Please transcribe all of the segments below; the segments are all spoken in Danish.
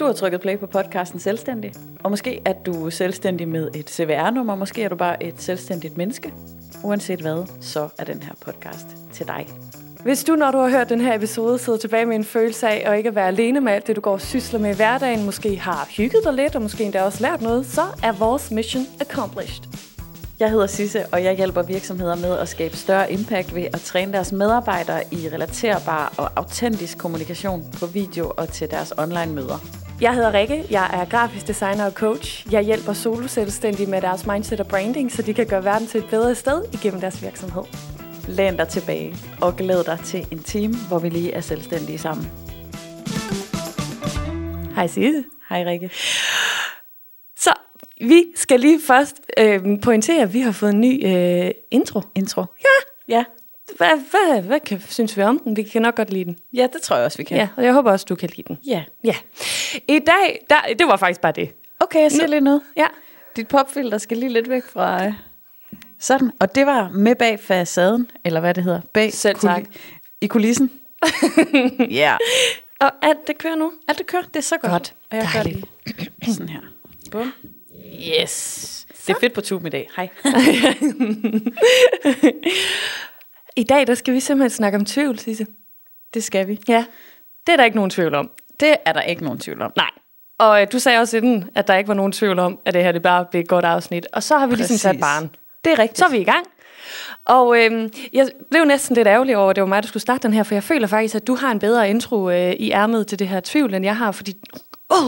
Du har trykket play på podcasten Selvstændig, og måske er du selvstændig med et CVR-nummer, måske er du bare et selvstændigt menneske. Uanset hvad, så er den her podcast til dig. Hvis du, når du har hørt den her episode, sidder tilbage med en følelse af at ikke at være alene med alt det, du går og sysler med i hverdagen, måske har hygget dig lidt, og måske endda også lært noget, så er vores mission accomplished. Jeg hedder Sisse, og jeg hjælper virksomheder med at skabe større impact ved at træne deres medarbejdere i relaterbar og autentisk kommunikation på video og til deres online møder. Jeg hedder Rikke, jeg er grafisk designer og coach. Jeg hjælper solo-selvstændige med deres mindset og branding, så de kan gøre verden til et bedre sted igennem deres virksomhed. Læn dig tilbage og glæd dig til en time, hvor vi lige er selvstændige sammen. Hej Sisse. Hej Rikke. Så vi skal lige først øh, pointere, at vi har fået en ny øh, intro. Intro. Ja. Ja. Hvad, hvad, hvad kan, synes vi om den? Vi kan nok godt lide den. Ja, det tror jeg også, vi kan. Ja, og jeg håber også, du kan lide den. ja. Ja. I dag, der, det var faktisk bare det. Okay, jeg siger lige noget. Ja. Dit popfilter skal lige lidt væk fra... Øh, sådan. Og det var med bag facaden, eller hvad det hedder. Bag Selv tak. I kulissen. Ja. Og alt det kører nu. Alt det kører, det er så godt. Godt. Og jeg gør Dejligt. det sådan her. Bum. Yes. Det er fedt på tuben i dag. Hej. I dag, der skal vi simpelthen snakke om tvivl, Sisse. Det skal vi. Ja. Det er der ikke nogen tvivl om. Det er der ikke nogen tvivl om. Nej. Og øh, du sagde også inden, at der ikke var nogen tvivl om, at det her det bare blev et godt afsnit. Og så har vi ligesom Præcis. sat barn. Det er rigtigt. Så er vi i gang. Og øhm, jeg blev næsten lidt ærgerlig over, at det var mig, der skulle starte den her, for jeg føler faktisk, at du har en bedre intro øh, i ærmet til det her tvivl, end jeg har, fordi... Åh,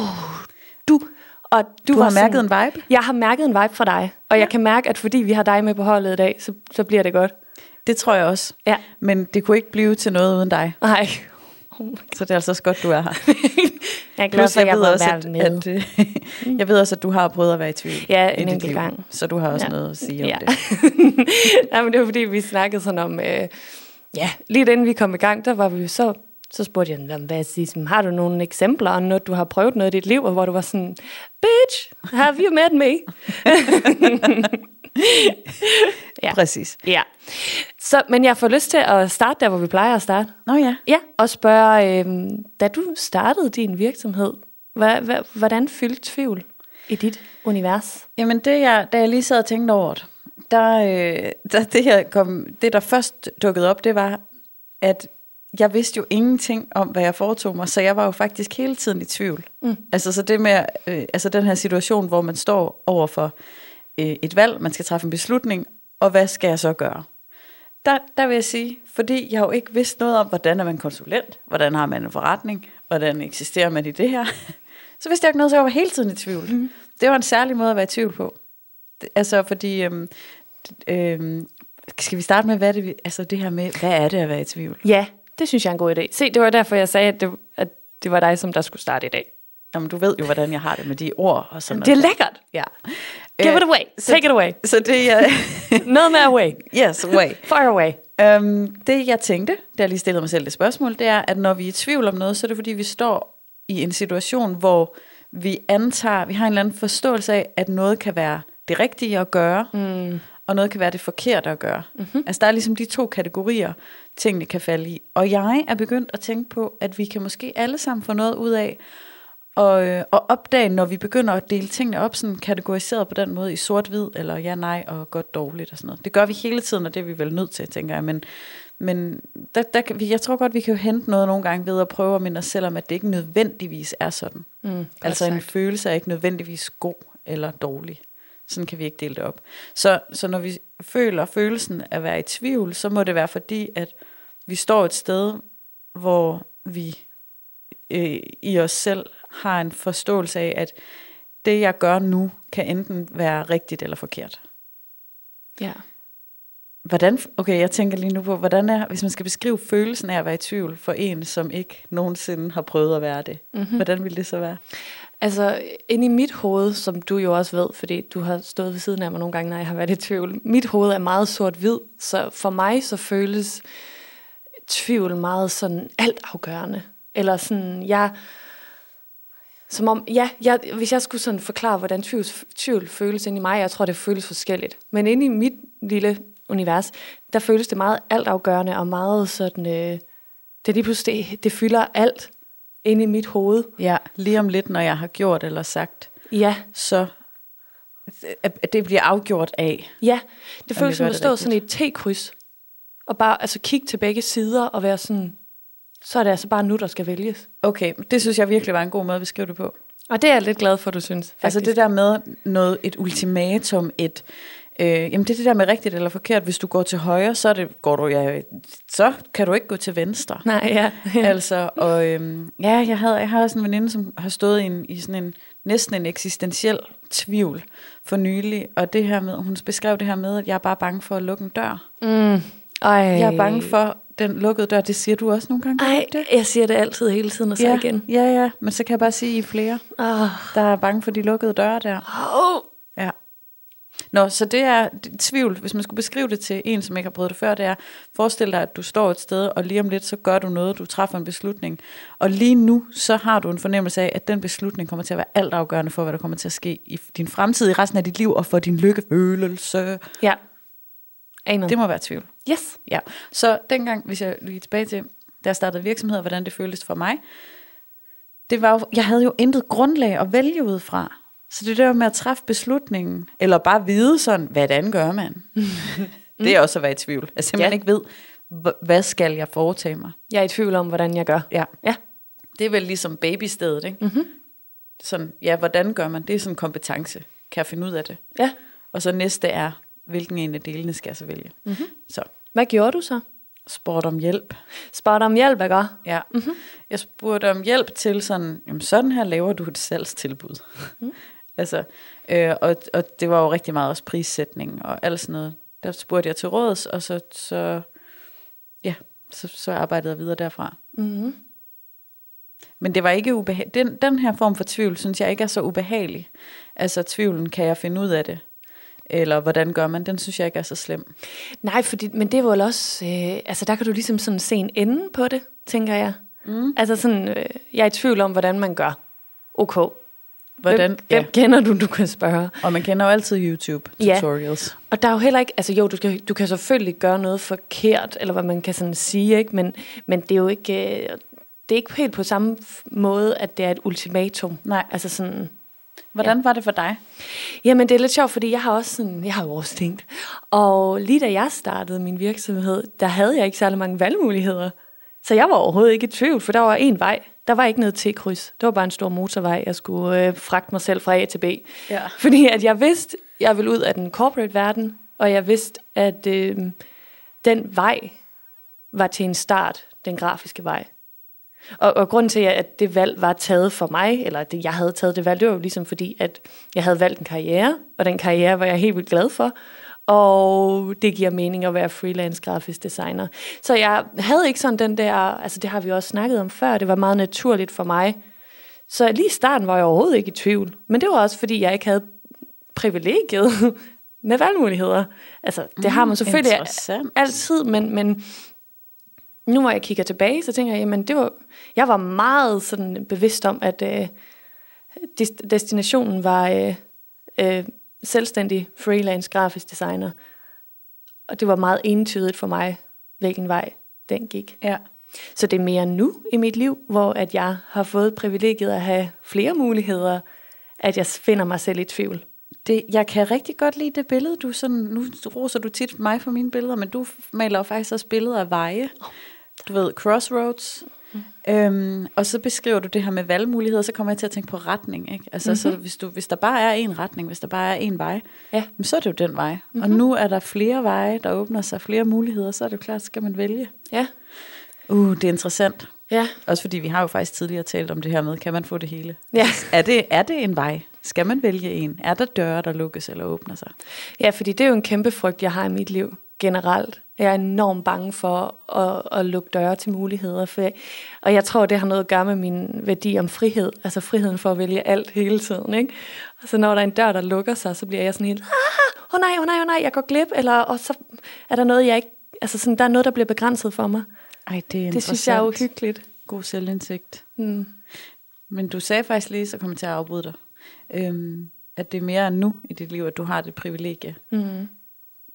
du... Og Du var har sådan- mærket en vibe? Jeg har mærket en vibe fra dig, og jeg kan mærke, at fordi vi har dig med på holdet i dag, så, så bliver det godt. Det tror jeg også. Ja. Men det kunne ikke blive til noget uden dig. Nej. Så det er altså også godt, du er her. Jeg er glad for, at jeg ved må også, at, med. at, øh, jeg ved også, at du har prøvet at være i tvivl. Ja, en enkelt gang. Så du har også Ja. noget at sige Ja. om det. Nej, men det var fordi, vi snakkede sådan om... Øh, ja, lige inden vi kom i gang, der var vi så... Så spurgte jeg, "Jamen, hvad siger, har du nogle eksempler om noget, du har prøvet noget i dit liv, og hvor du var sådan, bitch, have you met me? Ja. Præcis. ja. Så, men jeg får lyst til at starte der, hvor vi plejer at starte. Nå ja. Ja, og spørge, øh, da du startede din virksomhed, hvad, hvad, hvordan fyldte tvivl i dit univers? Jamen, det jeg, da jeg lige sad og tænkte over det, der, øh, der, det, her kom, det, der først dukkede op, det var, at jeg vidste jo ingenting om, hvad jeg foretog mig, så jeg var jo faktisk hele tiden i tvivl. Mm. Altså, så det med, øh, altså den her situation, hvor man står over for øh, et valg, man skal træffe en beslutning, og hvad skal jeg så gøre? Der, der vil jeg sige, fordi jeg jo ikke vidste noget om, hvordan er man konsulent, hvordan har man en forretning, hvordan eksisterer man i det her, så vidste jeg ikke noget, så jeg var hele tiden i tvivl. Mm. Det var en særlig måde at være i tvivl på. Altså, fordi, øhm, øhm, skal vi starte med, hvad det, altså det her med, hvad er det at være i tvivl? Ja, det synes jeg er en god idé. Se, det var derfor, jeg sagde, at det, at det var dig, som der skulle starte i dag. Jamen, du ved jo, hvordan jeg har det med de ord og sådan Det er noget. lækkert. Ja. Give Øh, it away. så- Take it away. Så det, jeg, Noget med away. yes, way. Fire away. Øhm, det jeg tænkte, da jeg lige stillede mig selv det spørgsmål, det er, at når vi er i tvivl om noget, så er det fordi, vi står i en situation, hvor vi antager, vi har en eller anden forståelse af, at noget kan være det rigtige at gøre, mm. og noget kan være det forkerte at gøre. Mm-hmm. Altså der er ligesom de to kategorier, tingene kan falde i. Og jeg er begyndt at tænke på, at vi kan måske alle sammen få noget ud af, og, øh, og opdage, når vi begynder at dele tingene op, sådan kategoriseret på den måde i sort-hvid, eller ja, nej, og godt dårligt og sådan noget. Det gør vi hele tiden, og det er vi vel nødt til, tænker jeg. Men, men der, der, jeg tror godt, vi kan jo hente noget nogle gange ved at prøve at minde os selv om, at det ikke nødvendigvis er sådan. Mm, altså en følelse er ikke nødvendigvis god eller dårlig. Sådan kan vi ikke dele det op. Så, så når vi føler følelsen af at være i tvivl, så må det være fordi, at vi står et sted, hvor vi øh, i os selv har en forståelse af, at det jeg gør nu, kan enten være rigtigt eller forkert. Ja. Hvordan, okay, jeg tænker lige nu på, hvordan er, hvis man skal beskrive følelsen af at være i tvivl for en, som ikke nogensinde har prøvet at være det, mm-hmm. hvordan ville det så være? Altså, inde i mit hoved, som du jo også ved, fordi du har stået ved siden af mig nogle gange, når jeg har været i tvivl. Mit hoved er meget sort-hvid, så for mig så føles tvivl meget sådan altafgørende. Eller sådan, jeg... Som om, ja, jeg, hvis jeg skulle sådan forklare, hvordan tvivl, tvivl føles inde i mig, jeg tror, det føles forskelligt. Men inde i mit lille univers, der føles det meget altafgørende og meget sådan, øh, det er lige pludselig, det, det fylder alt. inde i mit hoved. Ja, lige om lidt, når jeg har gjort eller sagt, Ja, så at det bliver afgjort af. ja. Det føles som at stå sådan i et T-kryds. Og bare altså, kigge til begge sider og være sådan, så er det altså bare nu, der skal vælges. Okay, det synes jeg virkelig var en god måde at beskrive det på. Og det er jeg lidt glad for, du synes. Faktisk. Altså det der med noget, et ultimatum, et, øh, jamen det er det der med rigtigt eller forkert. Hvis du går til højre, så, er det, går du, ja, så kan du ikke gå til venstre. Nej, ja. altså, og øhm, ja, jeg, havde, jeg har også en veninde, som har stået i, en, i sådan en næsten en eksistentiel tvivl for nylig, og det her med, hun beskrev det her med, at jeg er bare bange for at lukke en dør. Mm. Ej. Jeg er bange for den lukkede dør, det siger du også nogle gange. gør du Ej, ikke det? jeg siger det altid hele tiden, og så ja, igen. Ja, ja, men så kan jeg bare sige, at I er flere, Oh. der er bange for de lukkede døre der. Oh. Ja. Nå, så det er tvivl, hvis man skulle beskrive det til en, som ikke har prøvet det før, det er, forestil dig, at du står et sted, og lige om lidt, så gør du noget, du træffer en beslutning. Og lige nu, så har du en fornemmelse af, at den beslutning kommer til at være altafgørende for, hvad der kommer til at ske i din fremtid, i resten af dit liv, og for din lykkefølelse. Ja. Aner. Det må være tvivl. Yes. Ja, så dengang, hvis jeg lige tilbage til, da jeg startede virksomhed, og hvordan det føltes for mig, det var jo, jeg havde jo intet grundlag at vælge ud fra. Så det der med at træffe beslutningen, eller bare vide sådan, hvordan gør man? det er også at være i tvivl. Jeg simpelthen Ja. ikke ved, hv- hvad skal jeg foretage mig? Jeg er i tvivl om, hvordan jeg gør. Ja, Ja. det er vel ligesom babystedet, ikke? Mm-hmm. Sådan, ja, hvordan gør man? Det er sådan en kompetence. Kan jeg finde ud af det? Ja. Og så næste er, hvilken en af delene skal jeg så vælge? Mm-hmm. Så, Hvad gjorde du så? spurgte om hjælp. Spurgte om hjælp, ikke? Ja. Mm-hmm. Jeg spurgte om hjælp til sådan, jamen sådan her laver du et salgstilbud. Mm. altså, øh, og, og det var jo rigtig meget også prissætning og alt sådan noget. Der spurgte jeg til råds, og så, så ja, så, så arbejdede jeg videre derfra. Mm-hmm. Men det var ikke ubehageligt. Den, den her form for tvivl, synes jeg ikke er så ubehagelig. Altså tvivlen, kan jeg finde ud af det? Eller hvordan gør man? Den synes jeg ikke er så slem. Nej, fordi, men det var vel også, øh, altså der kan du ligesom sådan se en ende på det, tænker jeg. Mm. Altså sådan, øh, jeg er i tvivl om, hvordan man gør. Okay. Hvordan? Hvem, hvem kender du, du kan spørge? Og man kender jo altid YouTube Ja. tutorials. Og der er jo heller ikke, altså jo, du, skal, du kan selvfølgelig gøre noget forkert, eller hvad man kan sådan sige, ikke? Men, men det er jo ikke, øh, det er ikke helt på samme måde, at det er et ultimatum. Nej. Altså sådan, Hvordan var det for dig? Jamen, det er lidt sjovt, fordi jeg har også sådan, jeg har jo også tænkt. Og lige da jeg startede min virksomhed, der havde jeg ikke særlig mange valgmuligheder. Så jeg var overhovedet ikke i tvivl, for der var en vej. Der var ikke noget T-kryds. Det var bare en stor motorvej, jeg skulle øh, fragte mig selv fra A til B. Ja. Fordi at jeg vidste, jeg ville ud af den corporate verden, og jeg vidste, at øh, den vej var til en start, den grafiske vej. Og, og grunden til, at det valg var taget for mig, eller at det, jeg havde taget det valg, det var jo ligesom fordi, at jeg havde valgt en karriere, og den karriere var jeg helt vildt glad for. Og det giver mening at være freelance grafisk designer. Så jeg havde ikke sådan den der, altså det har vi også snakket om før, det var meget naturligt for mig. Så lige i starten var jeg overhovedet ikke i tvivl. Men det var også fordi, jeg ikke havde privilegiet med valgmuligheder. Altså, det har man selvfølgelig Interessant. altid, men, men nu hvor jeg kigger tilbage, så tænker jeg, jamen det var, jeg var meget sådan bevidst om, at øh, des- destinationen var øh, øh, selvstændig freelance grafisk designer. Og det var meget entydigt for mig, hvilken vej den gik. Ja. Så det er mere nu i mit liv, hvor at jeg har fået privilegiet at have flere muligheder, at jeg finder mig selv i tvivl. Det, jeg kan rigtig godt lide det billede, du sådan, nu roser du tit mig for mine billeder, men du maler jo faktisk også billeder af veje. Du ved, crossroads. Mm. Øhm, og så beskriver du det her med valgmuligheder, så kommer jeg til at tænke på retning. Ikke? Altså, mm-hmm. så hvis, du, hvis der bare er en retning, hvis der bare er en vej, Ja. så er det jo den vej. Mm-hmm. Og nu er der flere veje, der åbner sig, flere muligheder, så er det jo klart, skal man vælge. Ja. Uh, det er interessant. Ja. Også fordi vi har jo faktisk tidligere talt om det her med, kan man få det hele? Ja. Er det, er det en vej? Skal man vælge en? Er der døre, der lukkes eller åbner sig? Ja, fordi det er jo en kæmpe frygt, jeg har i mit liv generelt. Jeg er enormt bange for at, at lukke døre til muligheder. For jeg, og jeg tror, det har noget at gøre med min værdi om frihed. Altså friheden for at vælge alt hele tiden. Ikke? Og så når der er en dør, der lukker sig, så bliver jeg sådan helt, åh oh nej, åh oh nej, åh oh nej, jeg går glip. Eller, og så er der noget, jeg ikke, altså sådan, der er noget, der bliver begrænset for mig. Ej, det er Det synes jeg er uhyggeligt. God selvindsigt. Mm. Men du sagde faktisk lige, så kommer jeg til at afbryde dig, øhm, at det er mere nu i dit liv, at du har det privilegie. Mm.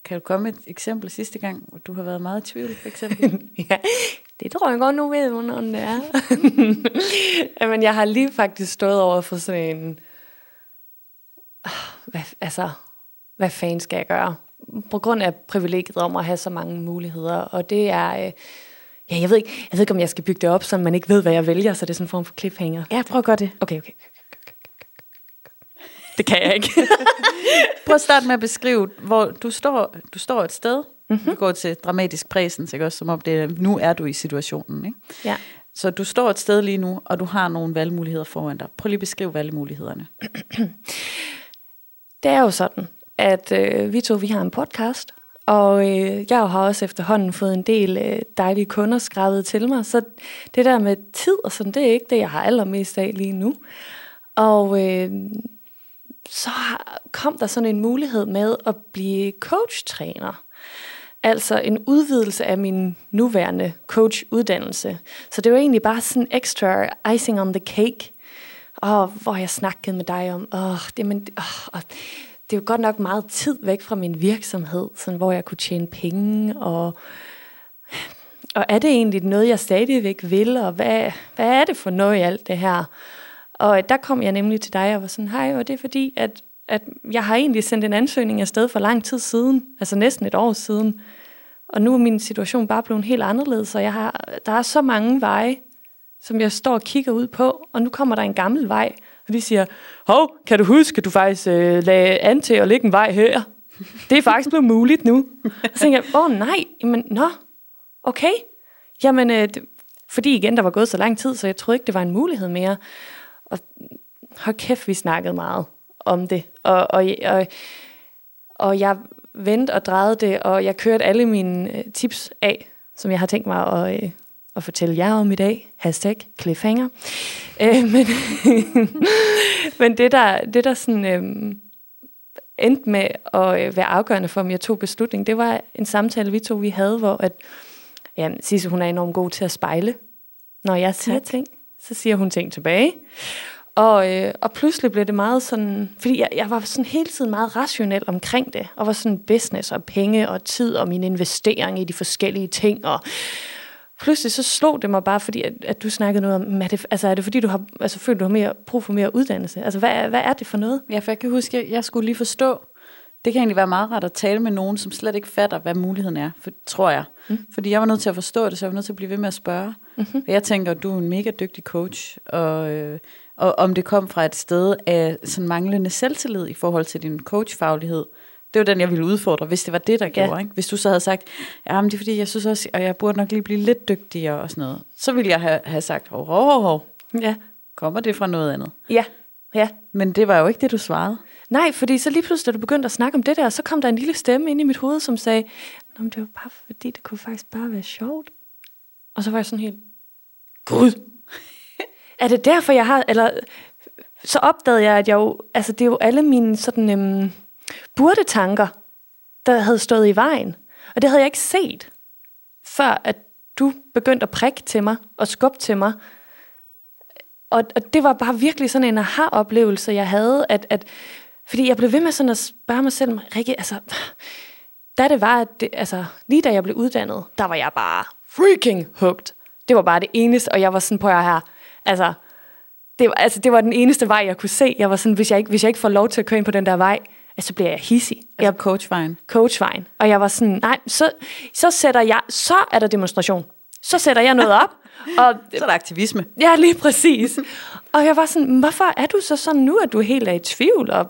Kan du komme et eksempel sidste gang, hvor du har været meget i tvivl, for eksempel? ja, det tror jeg godt, nu ved, hvornår det er. Jamen, jeg har lige faktisk stået over for sådan en... Hvad, altså, hvad fanden skal jeg gøre? På grund af privilegiet om at have så mange muligheder, og det er... Øh, ja, jeg ved, ikke, jeg ved ikke, om jeg skal bygge det op, så man ikke ved, hvad jeg vælger, så det er sådan en form for cliffhanger. Ja, prøv at gøre det. Okay, okay. Det kan jeg ikke. Prøv at starte med at beskrive, hvor du står, du står et sted, mm-hmm. du går til dramatisk præsens, ikke? Også, som om det, nu er du i situationen. Ikke? Ja. Så du står et sted lige nu, og du har nogle valgmuligheder foran dig. Prøv lige at beskrive valgmulighederne. Det er jo sådan, at øh, vi to vi har en podcast, og øh, jeg har også efterhånden fået en del øh, dejlige kunder skrevet til mig, så det der med tid og sådan, det er ikke det, jeg har allermest af lige nu. Og øh, så kom der sådan en mulighed med at blive coachtræner. Altså en udvidelse af min nuværende coach-uddannelse. Så det var egentlig bare sådan ekstra icing on the cake. Og hvor jeg snakkede med dig om, åh, det, men, åh, det er jo godt nok meget tid væk fra min virksomhed, sådan, hvor jeg kunne tjene penge, og, og er det egentlig noget, jeg stadigvæk vil, og hvad, hvad er det for noget i alt det her? Og øh, der kom jeg nemlig til dig og var sådan, hej, og det er fordi, at, at jeg har egentlig sendt en ansøgning afsted for lang tid siden, altså næsten et år siden, og nu er min situation bare blevet helt anderledes, og jeg har, der er så mange veje, som jeg står og kigger ud på, og nu kommer der en gammel vej, og de siger, hov, kan du huske, at du faktisk øh, lagde an til at lægge en vej her? Det er faktisk blevet muligt nu. Og så tænker jeg, åh oh, nej, jamen, nå, okay. Jamen, øh, fordi igen, der var gået så lang tid, så jeg troede ikke, det var en mulighed mere. Og hold kæft, vi snakkede meget om det. Og, og, og, og jeg vendte og drejede det, og jeg kørte alle mine øh, tips af, som jeg har tænkt mig at, øh, at fortælle jer om i dag. Hashtag cliffhanger. Øh, men, men det der, det der sådan, øh, endte med at øh, være afgørende for, om jeg tog beslutning, det var en samtale, vi to vi havde, hvor at, ja, Sisse, hun er enormt god til at spejle. Når jeg siger tak. ting, så siger hun ting tilbage. Og, øh, og pludselig blev det meget sådan, fordi jeg, jeg var sådan hele tiden meget rationel omkring det, og var sådan business og penge og tid og min investering i de forskellige ting, og pludselig så slog det mig bare, fordi at, at du snakkede noget om, er det, altså er det fordi, du har altså, følt, du har mere, brug for mere uddannelse? Altså hvad, hvad er det for noget? Ja, for jeg kan huske, jeg, jeg skulle lige forstå, det kan egentlig være meget rart at tale med nogen, som slet ikke fatter, hvad muligheden er, for, tror jeg. Mm. Fordi jeg var nødt til at forstå det, så jeg var nødt til at blive ved med at spørge. Mm-hmm. Og jeg tænker, at du er en mega dygtig coach, og, øh, og om det kom fra et sted af sådan manglende selvtillid i forhold til din coachfaglighed, det var den, jeg ville udfordre, hvis det var det, der gjorde. Ja. Ikke? Hvis du så havde sagt, ja, men det er fordi, jeg synes også, og jeg burde nok lige blive lidt dygtigere og sådan noget. Så ville jeg have, have sagt, hov, hov, hov, hov. Ja. Kommer det fra noget andet? Ja. ja. Men det var jo ikke det, du svarede. Nej, fordi så lige pludselig, da du begyndte at snakke om det der, så kom der en lille stemme ind i mit hoved, som sagde, Nå, men det var bare fordi, det kunne faktisk bare være sjovt. Og så var jeg sådan helt, Gud, er det derfor, jeg har, eller så opdagede jeg, at jeg jo, altså det er jo alle mine sådan, øhm, burde tanker, der havde stået i vejen. Og det havde jeg ikke set, før at du begyndte at prikke til mig og skubbe til mig. Og, og det var bare virkelig sådan en aha-oplevelse, jeg havde, at, at fordi jeg blev ved med sådan at spørge mig selv, Rikke, altså, da det var, at det, altså, lige da jeg blev uddannet, der var jeg bare freaking hooked. Det var bare det eneste, og jeg var sådan på jer her, altså, det var, altså, det var den eneste vej, jeg kunne se. Jeg var sådan, hvis jeg ikke, hvis jeg ikke får lov til at køre ind på den der vej, så bliver jeg hissig. Altså jeg, coachvejen? Coachvejen. Og jeg var sådan, nej, så, så sætter jeg, så er der demonstration. Så sætter jeg noget op. og, så er der aktivisme. Ja, lige præcis. og jeg var sådan, hvorfor er du så sådan nu, at du helt er i tvivl? Og,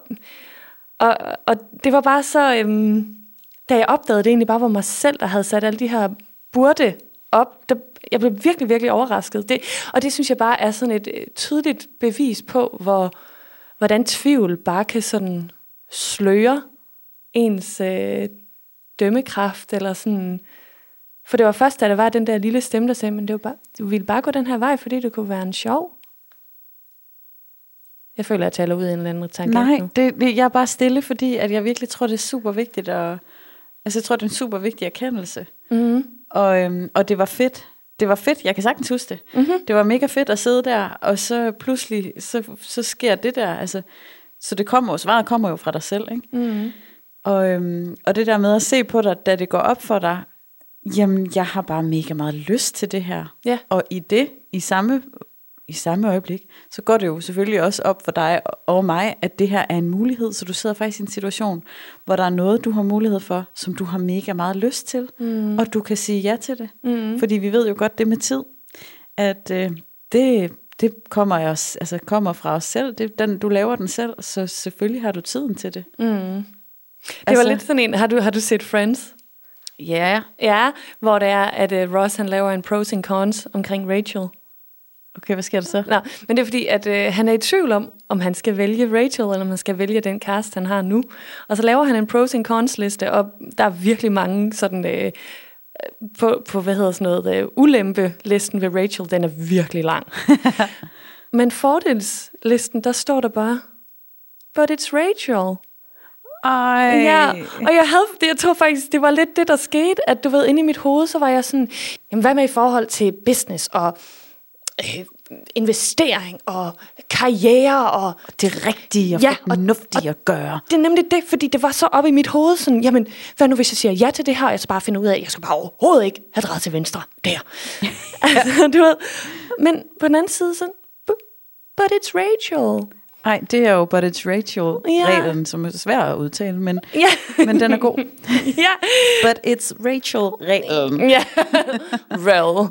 og, og det var bare så, øhm, da jeg opdagede det egentlig bare var mig selv, der havde sat alle de her burde op, der, jeg blev virkelig, virkelig overrasket. Det, og det synes jeg bare er sådan et øh, tydeligt bevis på, hvor, hvordan tvivl bare kan sådan sløre ens øh, dømmekraft, eller sådan... For det var først, da der var den der lille stemme, der sagde, men det var bare, du ville bare gå den her vej, fordi det kunne være en sjov. Jeg føler, at jeg taler ud i en eller anden tanke. Nej, det, det, jeg er bare stille, fordi at jeg virkelig tror, det er super vigtigt. Og, altså, jeg tror, det er en super vigtig erkendelse. Mm-hmm. Og, øhm, og det var fedt. Det var fedt, jeg kan sagtens huske det. Mm-hmm. Det var mega fedt at sidde der, og så pludselig, så, så sker det der. Altså, så det kommer jo, svaret kommer jo fra dig selv, ikke? Mm-hmm. Og, øhm, og det der med at se på dig, da det går op for dig, jamen jeg har bare mega meget lyst til det her. Ja. Og i det, i samme, i samme øjeblik, så går det jo selvfølgelig også op for dig og mig, at det her er en mulighed. Så du sidder faktisk i en situation, hvor der er noget, du har mulighed for, som du har mega meget lyst til. Mm. Og du kan sige ja til det. Mm. Fordi vi ved jo godt det med tid, at øh, det, det kommer, os, altså kommer fra os selv. Det, den, du laver den selv, så selvfølgelig har du tiden til det. Mm. Det altså, var lidt sådan en, har du, har du set Friends? Ja. Ja, hvor det er, at uh, Ross han laver en pros and cons omkring Rachel. Okay, hvad sker der så? Nå, men det er fordi, at uh, han er i tvivl om, om han skal vælge Rachel, eller om han skal vælge den cast, han har nu. Og så laver han en pros and cons liste, og der er virkelig mange sådan... Uh, på, på, hvad hedder sådan noget, uh, ulempe-listen ved Rachel, den er virkelig lang. Men fordelslisten, der står der bare, but it's Rachel. Ej. Ja, og jeg havde, det, jeg tror faktisk, det var lidt det, der skete, at du ved, inde i mit hoved, så var jeg sådan, jamen hvad med i forhold til business og øh, investering og karriere og det rigtige og Ja, ja, og- fornuftige at gøre. det er nemlig det, fordi det var så op i mit hoved, sådan, jamen, hvad nu hvis jeg siger ja til det her, og jeg så bare finder ud af, at jeg skal bare overhovedet ikke have drejet til venstre, der. altså, du ved, men på den anden side, sådan, but it's Rachel. Nej, det er jo But It's Rachel-reglen, Ja. som er svær at udtale, men, Ja. men den er god. ja, But It's Rachel-reglen. ja. Rel.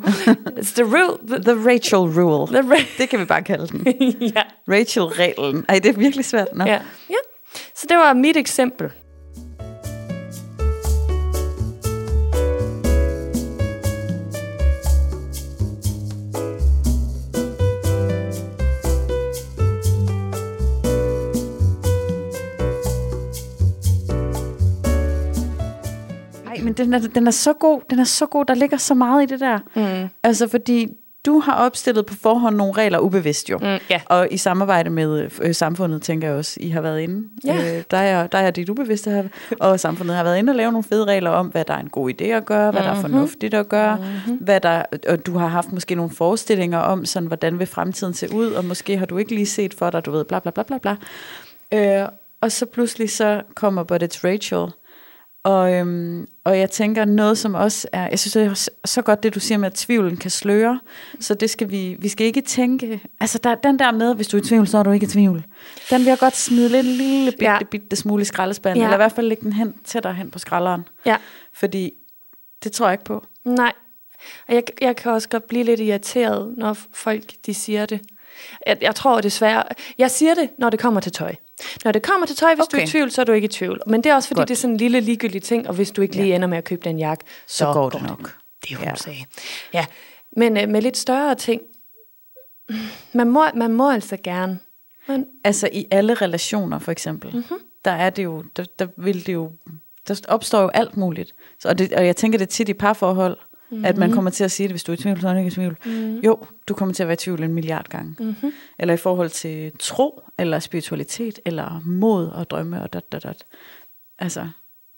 It's the rule. The, The Rachel Rule. the ra- Det kan vi bare kalde den. ja. Rachel-reglen. Ej, det er virkelig svært. Nå. ja. ja. Så det var mit eksempel. Men den er, den er så god. Den er så god. Der ligger så meget i det der. Mm. Altså, fordi du har opstillet på forhånd nogle regler ubevidst jo. Mm, ja. Og i samarbejde med øh, samfundet, tænker jeg også, I har været inde. Ja. Øh, der, er, der er dit ubevidste her, og samfundet har været inde og lave nogle fede regler om, hvad der er en god idé at gøre, hvad mm-hmm. der er fornuftigt at gøre, mm-hmm. hvad der, og du har haft måske nogle forestillinger om, sådan, hvordan vil fremtiden se ud, og måske har du ikke lige set for dig, du ved, bla bla bla bla bla. Øh, og så pludselig så kommer But It's Rachel, og, øhm, og jeg tænker noget, som også er, jeg synes, det er så- godt det, du siger med, at tvivlen kan sløre. Så det skal vi, vi skal ikke tænke, altså der, den der med, hvis du er i tvivl, så er du ikke i tvivl. Den vil jeg godt smide lidt en lille bitte, Ja. bitte smule i skraldespanden, ja. eller i hvert fald lægge den hen, tættere hen på skralderen. Ja. Fordi det tror jeg ikke på. Nej. Og jeg, jeg kan også godt blive lidt irriteret, når folk de siger det. Jeg, jeg tror desværre... Jeg siger det, når det kommer til tøj. Når det kommer til tøj, hvis okay. du er i tvivl, så er du ikke i tvivl. Men det er også, fordi Godt. det er sådan en lille ligegyldig ting, og hvis du ikke lige ender med at købe den jakke, så, Så går det nok. Det er jo, Ja. ja. sagde. Ja, men øh, med lidt større ting, man må, man må altså gerne. Man, Altså i alle relationer for eksempel, mm-hmm. der er det jo, der, der vil det jo, der opstår jo alt muligt. Så, og, det, og jeg tænker det tit i parforhold, mm-hmm. at man kommer til at sige det, hvis du er i tvivl, så er du ikke i tvivl. Mm-hmm. Jo, du kommer til at være i tvivl en milliard gange. Mm-hmm. Eller i forhold til tro, eller spiritualitet, eller mod og drømme og dot, dot, dot. Altså,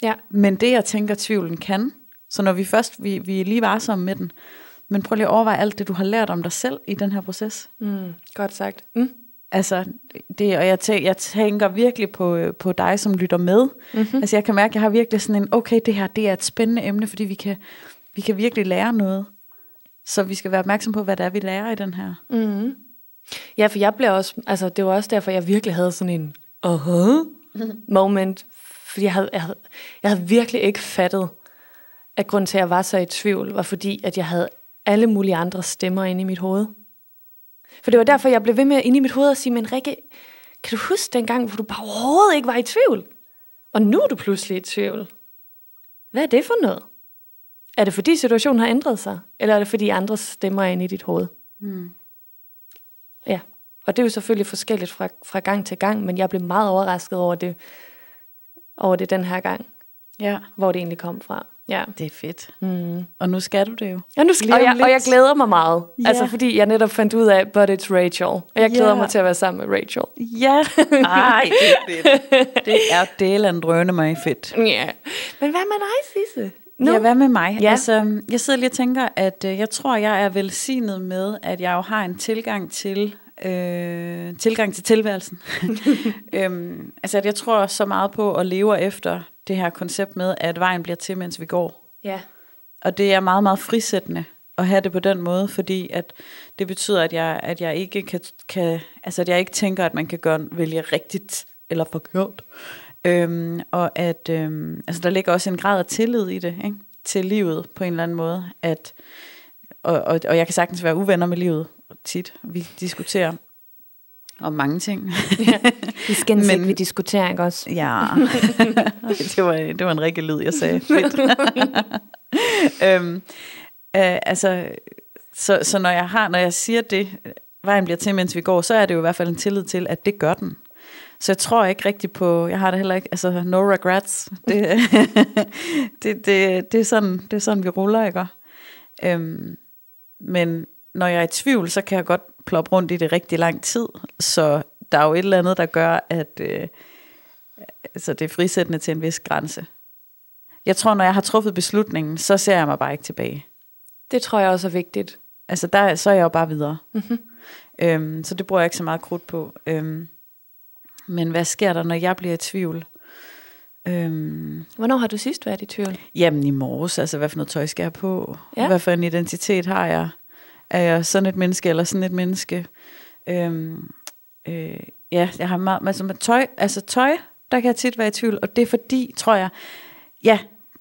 ja, men det jeg tænker tvivlen kan, så når vi først, vi, vi er lige varsomme med den, men prøv lige at overveje alt det, du har lært om dig selv i den her proces. mm, godt sagt. Mm. Altså, det, og jeg, tæ, jeg tænker virkelig på, øh, på dig, som lytter med. Mm-hmm. Altså, jeg kan mærke, at jeg har virkelig sådan en, okay, det her, det er et spændende emne, fordi vi kan, vi kan virkelig lære noget. Så vi skal være opmærksom på, hvad det er, vi lærer i den her. Mm. Ja, for jeg blev også, altså det var også derfor, jeg virkelig havde sådan en uh-huh moment, fordi jeg havde, jeg, havde, jeg havde virkelig ikke fattet, at grund til, at jeg var så i tvivl, var fordi, at jeg havde alle mulige andre stemmer inde i mit hoved. For det var derfor, jeg blev ved med inde i mit hoved at sige, men Rikke, kan du huske den gang, hvor du bare overhovedet ikke var i tvivl? Og nu er du pludselig i tvivl. Hvad er det for noget? Er det fordi situationen har ændret sig? Eller er det fordi andre stemmer er inde i dit hoved? Ja, og det er jo selvfølgelig forskelligt fra, fra gang til gang, men jeg blev meget overrasket over det, over det den her gang, Ja, hvor det egentlig kom fra. Ja. det er fedt. Mm. Og nu skal du det jo. Ja, nu skal, og, jeg, og jeg glæder mig meget. Ja. Altså fordi jeg netop fandt ud af, but it's Rachel. Og jeg glæder Ja. mig til at være sammen med Rachel. Ja, ej, det er fedt. Det er delen drøne mig fedt. Ja. Men hvad med dig, Sisse? Nu? Ja, hvad med mig? Ja. Altså, jeg sidder lige og tænker, at øh, jeg tror, jeg er velsignet med, at jeg jo har en tilgang til øh, tilgang til tilværelsen. øhm, altså, at jeg tror så meget på at leve efter det her koncept med, at vejen bliver til, mens vi går. Ja. Og det er meget, meget frisættende at have det på den måde, fordi at det betyder, at jeg, at jeg ikke kan, kan, altså at jeg ikke tænker, at man kan gøre, vælge rigtigt eller forkert. Øhm, og at øhm, altså der ligger også en grad af tillid i det, ikke? til livet på en eller anden måde. At, og, og, og jeg kan sagtens være uvenner med livet tit. Vi diskuterer om mange ting. ja. Vi skændes Men- ikke, vi diskuterer ikke også. Ja, det, var, det var en rigtig lyd, jeg sagde. Fedt. øhm, øh, altså, så, så når jeg har, når jeg siger det, vejen bliver til, mens vi går, så er det jo i hvert fald en tillid til, at det gør den. Så jeg tror ikke rigtig på, jeg har det heller ikke, altså no regrets. Det, det, det, det, er, sådan, det er sådan, vi ruller, ikke? Øhm, men når jeg er i tvivl, så kan jeg godt ploppe rundt i det rigtig lang tid. Så der er jo et eller andet, der gør, at øh, altså det er frisættende til en vis grænse. Jeg tror, når jeg har truffet beslutningen, så ser jeg mig bare ikke tilbage. Det tror jeg også er vigtigt. Altså, der, så er jeg jo bare videre. Mm-hmm. Øhm, så det bruger jeg ikke så meget krudt på. Øhm, men hvad sker der, når jeg bliver i tvivl? Øhm, Hvornår har du sidst været i tvivl? jamen i morges, altså hvad for noget tøj skal jeg på? Ja. Hvad for en identitet har jeg? Er jeg sådan et menneske, eller sådan et menneske? Øhm, øh, ja, jeg har meget, altså med tøj, altså tøj, der kan jeg tit være i tvivl, og det er fordi, tror jeg, ja,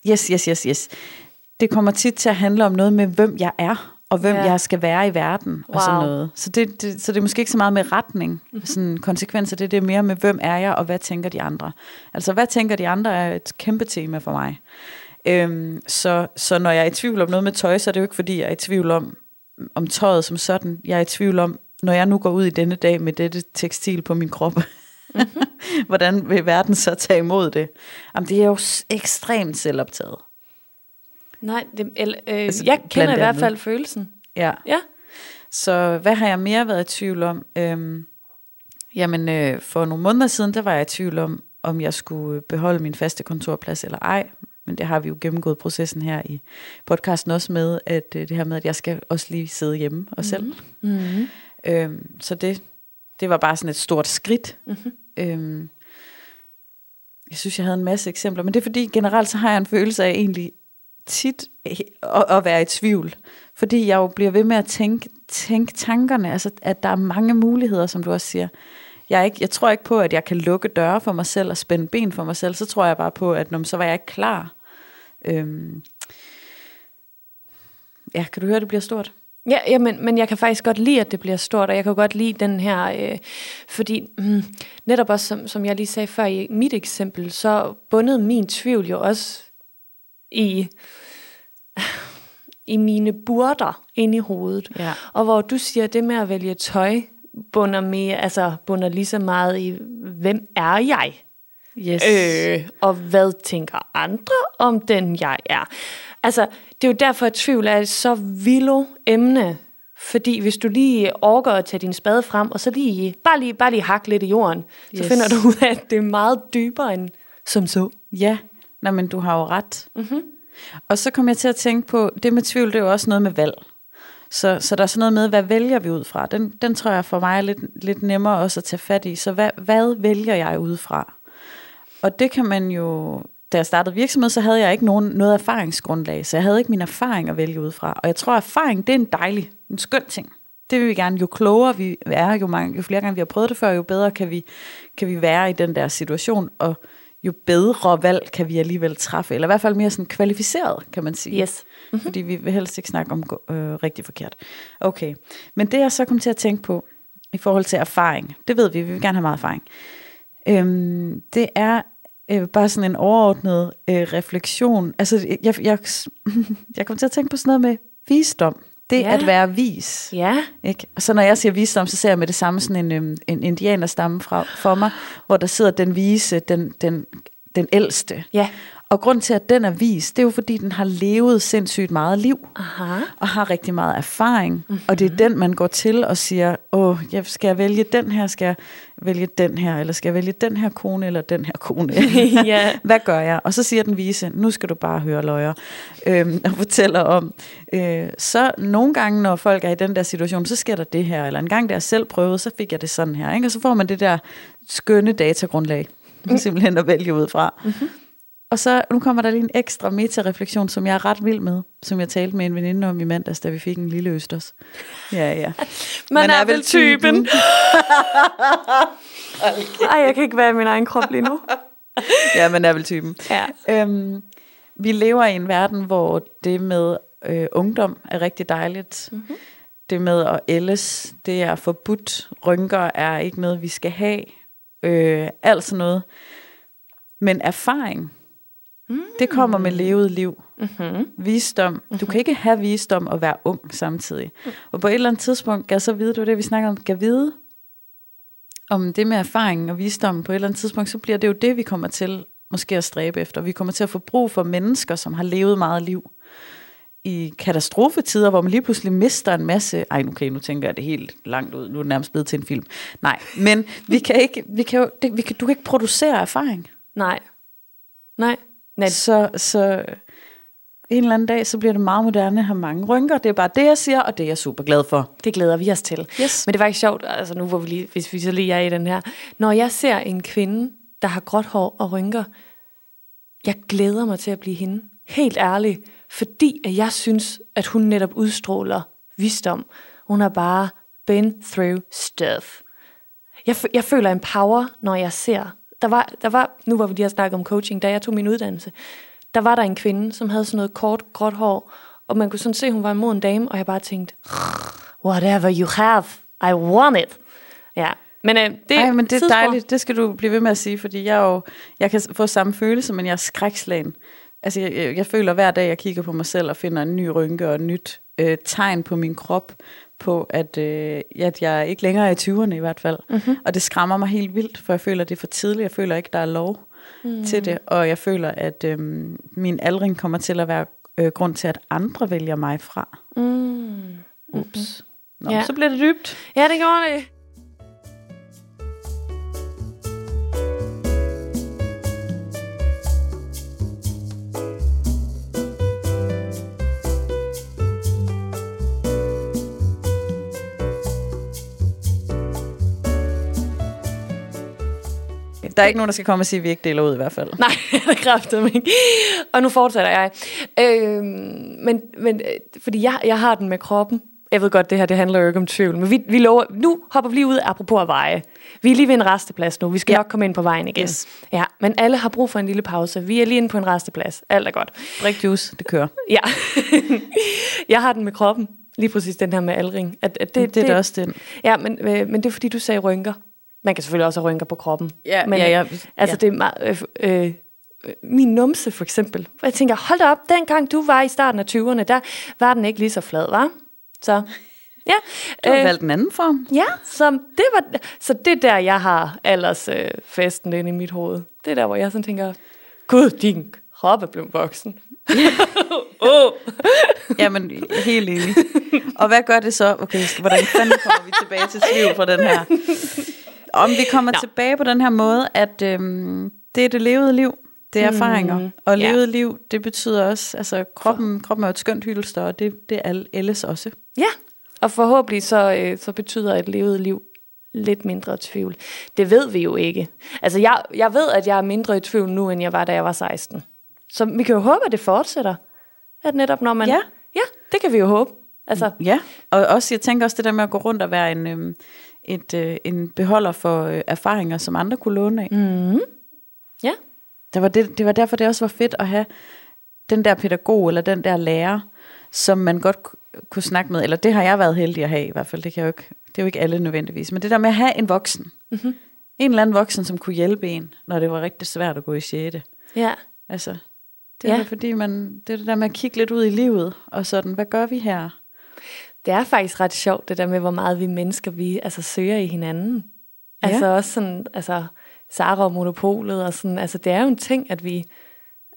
yes, yes, yes, yes. Det kommer tit til at handle om noget med, hvem jeg er, og hvem Ja. jeg skal være i verden, og sådan Wow. noget. Så det, det, så det er måske ikke så meget med retning, mm-hmm. sådan konsekvenser, det, det er mere med, hvem er jeg, og hvad tænker de andre. Altså, hvad tænker de andre, er et kæmpe tema for mig. Øhm, så, så når jeg er i tvivl om noget med tøj, så er det jo ikke, fordi jeg er i tvivl om, om tøjet som sådan. Jeg er i tvivl om, når jeg nu går ud i denne dag med dette tekstil på min krop, mm-hmm. hvordan vil verden så tage imod det? Jamen, det er jo ekstremt selvoptaget. Nej, det, eller, øh, Altså, jeg kender i hvert andet. fald følelsen. Ja. Ja. Så hvad har jeg mere været i tvivl om? Øhm, jamen, øh, for nogle måneder siden, der var jeg i tvivl om, om jeg skulle beholde min faste kontorplads eller ej. Men det har vi jo gennemgået processen her i podcasten også med, at øh, det her med, at jeg skal også lige sidde hjemme og selv. Mm-hmm. Øhm, så det, det var bare sådan et stort skridt. Mm-hmm. Øhm, jeg synes, jeg havde en masse eksempler, men det er fordi, generelt så har jeg en følelse af egentlig tit at, at være i tvivl. Fordi jeg jo bliver ved med at tænke, tænke tankerne, altså at der er mange muligheder, som du også siger. Jeg, er ikke, jeg tror ikke på, at jeg kan lukke døre for mig selv og spænde ben for mig selv. Så tror jeg bare på, at når, så var jeg ikke klar. Øhm, ja, kan du høre, det bliver stort? Ja, ja men, men jeg kan faktisk godt lide, at det bliver stort, og jeg kan godt lide den her, øh, fordi mm, netop også, som, som jeg lige sagde før i mit eksempel, så bundede min tvivl jo også i, i mine burder inde i hovedet. Ja. Og hvor du siger, det med at vælge tøj, bunder, mere, altså bunder lige så meget i, hvem er jeg? Yes. Øh, og hvad tænker andre om den, jeg er? Altså, det er jo derfor, at tvivl er et så vildt emne. Fordi hvis du lige orker at tage din spade frem, og så lige, bare lige, bare lige hakke lidt i jorden, yes. så finder du ud af, at det er meget dybere end som så. Ja, nej, men du har jo ret. Mm-hmm. Og så kom jeg til at tænke på, det med tvivl, det er jo også noget med valg. Så, så der er sådan noget med, hvad vælger vi ud fra? Den, den tror jeg for mig er lidt, lidt nemmere også at tage fat i. Så hvad, hvad vælger jeg ud fra? Og det kan man jo... Da jeg startede virksomhed, så havde jeg ikke nogen, noget erfaringsgrundlag, så jeg havde ikke min erfaring at vælge ud fra. Og jeg tror, at erfaring, det er en dejlig, en skøn ting. Det vil vi gerne. Jo klogere vi er, jo, mange, jo flere gange vi har prøvet det før, jo bedre kan vi, kan vi være i den der situation, og jo bedre valg kan vi alligevel træffe, eller i hvert fald mere sådan kvalificeret, kan man sige. Yes. Mm-hmm. Fordi vi vil helst ikke snakke om øh, rigtig forkert. Okay, men det jeg så kom til at tænke på, i forhold til erfaring, det ved vi, vi vil gerne have meget erfaring, øhm, det er øh, bare sådan en overordnet øh, refleksion. Altså, jeg, jeg, jeg kom til at tænke på sådan noget med visdom. Det Ja. at være vis. Ja. Ikke? Og så når jeg siger visdom, så ser jeg med det samme sådan en, øhm, en indianerstamme fra, for mig, hvor der sidder den vise, den, den, den ældste. Ja. Og grund til, at den er vis, det er jo fordi, den har levet sindssygt meget liv. Aha. Og har rigtig meget erfaring. Mm-hmm. Og det er den, man går til og siger, åh, jeg, skal jeg vælge den her, skal jeg vælge den her, eller skal jeg vælge den her kone, eller den her kone? Ja. Hvad gør jeg? Og så siger den vise, nu skal du bare høre løjer, øhm, og fortæller om. Øh, så nogle gange, når folk er i den der situation, så sker der det her, eller en gang, da jeg selv prøvede, så fik jeg det sådan her. Ikke? Og så får man det der skønne datagrundlag, simpelthen at vælge ud fra. Mm-hmm. Og så nu kommer der lige en ekstra meta-refleksion, som jeg er ret vild med, som jeg talte med en veninde om i mandags, da vi fik en lille østers. Ja, ja. Man, Man er, er vel typen. Ej, jeg kan ikke være i min egen krop lige nu. ja, man er vel typen. Ja. Øhm, vi lever i en verden, hvor det med øh, ungdom er rigtig dejligt. Mm-hmm. Det med at ældes, det er forbudt. Rynker er ikke noget, vi skal have. Øh, alt sådan noget. Men erfaring, mm. det kommer med levet liv. Mm-hmm. Visdom. Mm-hmm. Du kan ikke have visdom og være ung samtidig. Mm. Og på et eller andet tidspunkt, kan så vide, var det, vi snakker om, kan vide, om det med erfaring og visdom på et eller andet tidspunkt, så bliver det jo det, vi kommer til måske at stræbe efter. Vi kommer til at få brug for mennesker, som har levet meget liv i katastrofetider, hvor man lige pludselig mister en masse... Ej, okay, nu tænker jeg det helt langt ud. Nu er det nærmest blevet til en film. Nej, men vi kan ikke, vi kan jo, det, vi kan, du kan ikke producere erfaring. Nej. Nej. Nej. Så, så en eller anden dag, så bliver det meget moderne at have mange rynker. Det er bare det, jeg siger, og det er jeg super glad for. Det glæder vi os til. Yes. Men det var ikke sjovt, altså nu hvor vi lige, hvis vi så lige er i den her. Når jeg ser en kvinde, der har gråt hår og rynker, jeg glæder mig til at blive hende. Helt ærligt. Fordi at jeg synes, at hun netop udstråler visdom. Hun har bare been through stuff. Jeg, jeg føler en power, når jeg ser. Der var, der var, nu hvor vi lige har snakket om coaching, da jeg tog min uddannelse, der var der en kvinde, som havde sådan noget kort, gråt hår, og man kunne sådan se, at hun var en moden dame, og jeg bare tænkte, whatever you have, I want it. Ja, men, øh, det, Ej, men det er dejligt, det skal du blive ved med at sige, fordi jeg, jo, jeg kan få samme følelse, men jeg er skrækslagen. Altså, jeg, jeg, jeg føler hver dag, jeg kigger på mig selv og finder en ny rynke og et nyt øh, tegn på min krop, på at, øh, at jeg ikke længere er i 20'erne i hvert fald. Mm-hmm. Og det skræmmer mig helt vildt, for jeg føler, det er for tidligt. Jeg føler ikke, der er lov mm. til det. Og jeg føler, at øh, min aldring kommer til at være øh, grund til, at andre vælger mig fra. Mm. Ups. Nå, ja. så bliver det dybt. Ja, det gjorde det. Der er ikke nogen, der skal komme og sige, at vi ikke deler ud i hvert fald. Nej, det kræfter mig ikke. Og nu fortsætter jeg. Øh, men, men øh, fordi jeg, jeg har den med kroppen. Jeg ved godt, det her det handler jo ikke om tvivl, men vi, vi lover, nu hopper vi lige ud apropos af veje. Vi er lige ved en resteplads nu. Vi skal ja. nok komme ind på vejen igen. Yes. Ja, men alle har brug for en lille pause. Vi er lige inde på en resteplads. Alt er godt. Drik juice, det kører. Ja. jeg har den med kroppen. Lige præcis den her med aldring. At, at det, det, det er også den. Ja, men, øh, men det er fordi, du sagde rynker. Man kan selvfølgelig også have rynker på kroppen. Ja, men, ja, ja, altså ja. det er meget, øh, øh, min numse for eksempel. Jeg tænker, hold da op, dengang du var i starten af 20'erne, der var den ikke lige så flad, var? Så ja. Du har øh, valgt en anden form. Ja, så det, var, så det der, jeg har alders øh, festen inde i mit hoved. Det er der, hvor jeg sådan tænker, gud, din krop er blevet voksen. oh. Jamen, helt enig. Og hvad gør det så? Okay, hvordan fanden kommer vi tilbage til tvivl på den her? Om vi kommer Nå. tilbage på den her måde, at øhm, det er det levede liv, det er erfaringer. Mm, og levet ja. liv, det betyder også, altså kroppen, kroppen er et skønt hylster, og det, det er ellers også. Ja, og forhåbentlig så, øh, så betyder et levet liv lidt mindre tvivl. Det ved vi jo ikke. Altså jeg, jeg ved, at jeg er mindre i tvivl nu, end jeg var, da jeg var 16. Så vi kan jo håbe, at det fortsætter. At netop når man... Ja. Ja, det kan vi jo håbe. Altså. Ja, og også, jeg tænker også det der med at gå rundt og være en, øhm, et, øh, en beholder for øh, erfaringer, som andre kunne låne af. Mm. Ja. Det var, det, det var derfor, det også var fedt at have den der pædagog, eller den der lærer, som man godt kunne snakke med, eller det har jeg været heldig at have i hvert fald, det, kan jeg jo ikke, det er jo ikke alle nødvendigvis, men det der med at have en voksen, mm-hmm. en eller anden voksen, som kunne hjælpe en, når det var rigtig svært at gå i 6. Ja. Altså, det er ja. fordi, man, det er det der med at kigge lidt ud i livet, og sådan, hvad gør vi her? Det er faktisk ret sjovt, det der med, hvor meget vi mennesker, vi altså, søger i hinanden. Ja. Altså også sådan, altså, Sara og monopolet, og sådan, altså det er jo en ting, at vi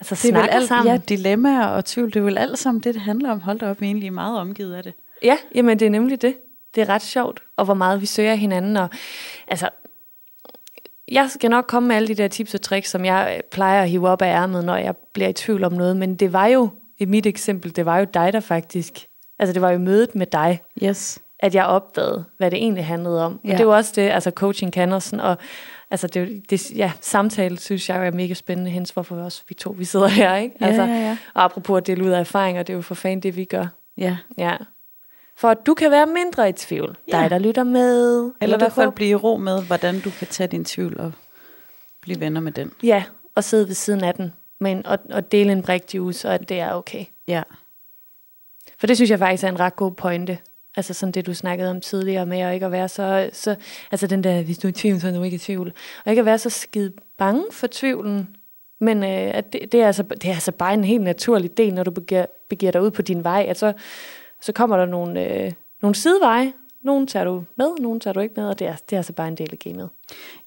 altså, det er snakker alt, sammen. Ja, dilemmaer og tvivl, det er vel alt sammen det, det handler om. Hold da op, vi er egentlig meget omgivet af det. Ja, jamen det er nemlig det. Det er ret sjovt, og hvor meget vi søger hinanden. Og, altså, jeg skal nok komme med alle de der tips og tricks, som jeg plejer at hive op af ærmet, når jeg bliver i tvivl om noget. Men det var jo, i mit eksempel, det var jo dig, der faktisk Altså det var jo mødet med dig, yes. at jeg opdagede, hvad det egentlig handlede om. Ja. Og det jo også det, altså coaching kan og sådan, og altså det, det, ja, samtale synes jeg er mega spændende, hens hvorfor vi også vi to, vi sidder her, ikke? Altså, ja, ja. Og apropos at dele ud af erfaringer, det er jo for fanden det, vi gør. Ja. Ja. For at du kan være mindre i tvivl. Ja. Dig, der lytter med. Eller i du hvert fald blive i ro med, hvordan du kan tage din tvivl og blive venner med den. Ja, og sidde ved siden af den. Men, og, og dele en brik juice, og at det er okay. Ja. For det synes jeg faktisk er en ret god pointe. Altså sådan det, du snakkede om tidligere med, og ikke at være så, så altså den der, hvis du er i tvivl, så er du ikke i tvivl. Og ikke at være så skide bange for tvivlen, men øh, at det, det, er altså, det er altså bare en helt naturlig del, når du begiver, begiver dig ud på din vej, at så, så kommer der nogle, øh, nogle sideveje. Nogle tager du med, nogle tager du ikke med, og det er, det er altså bare en del af gamet.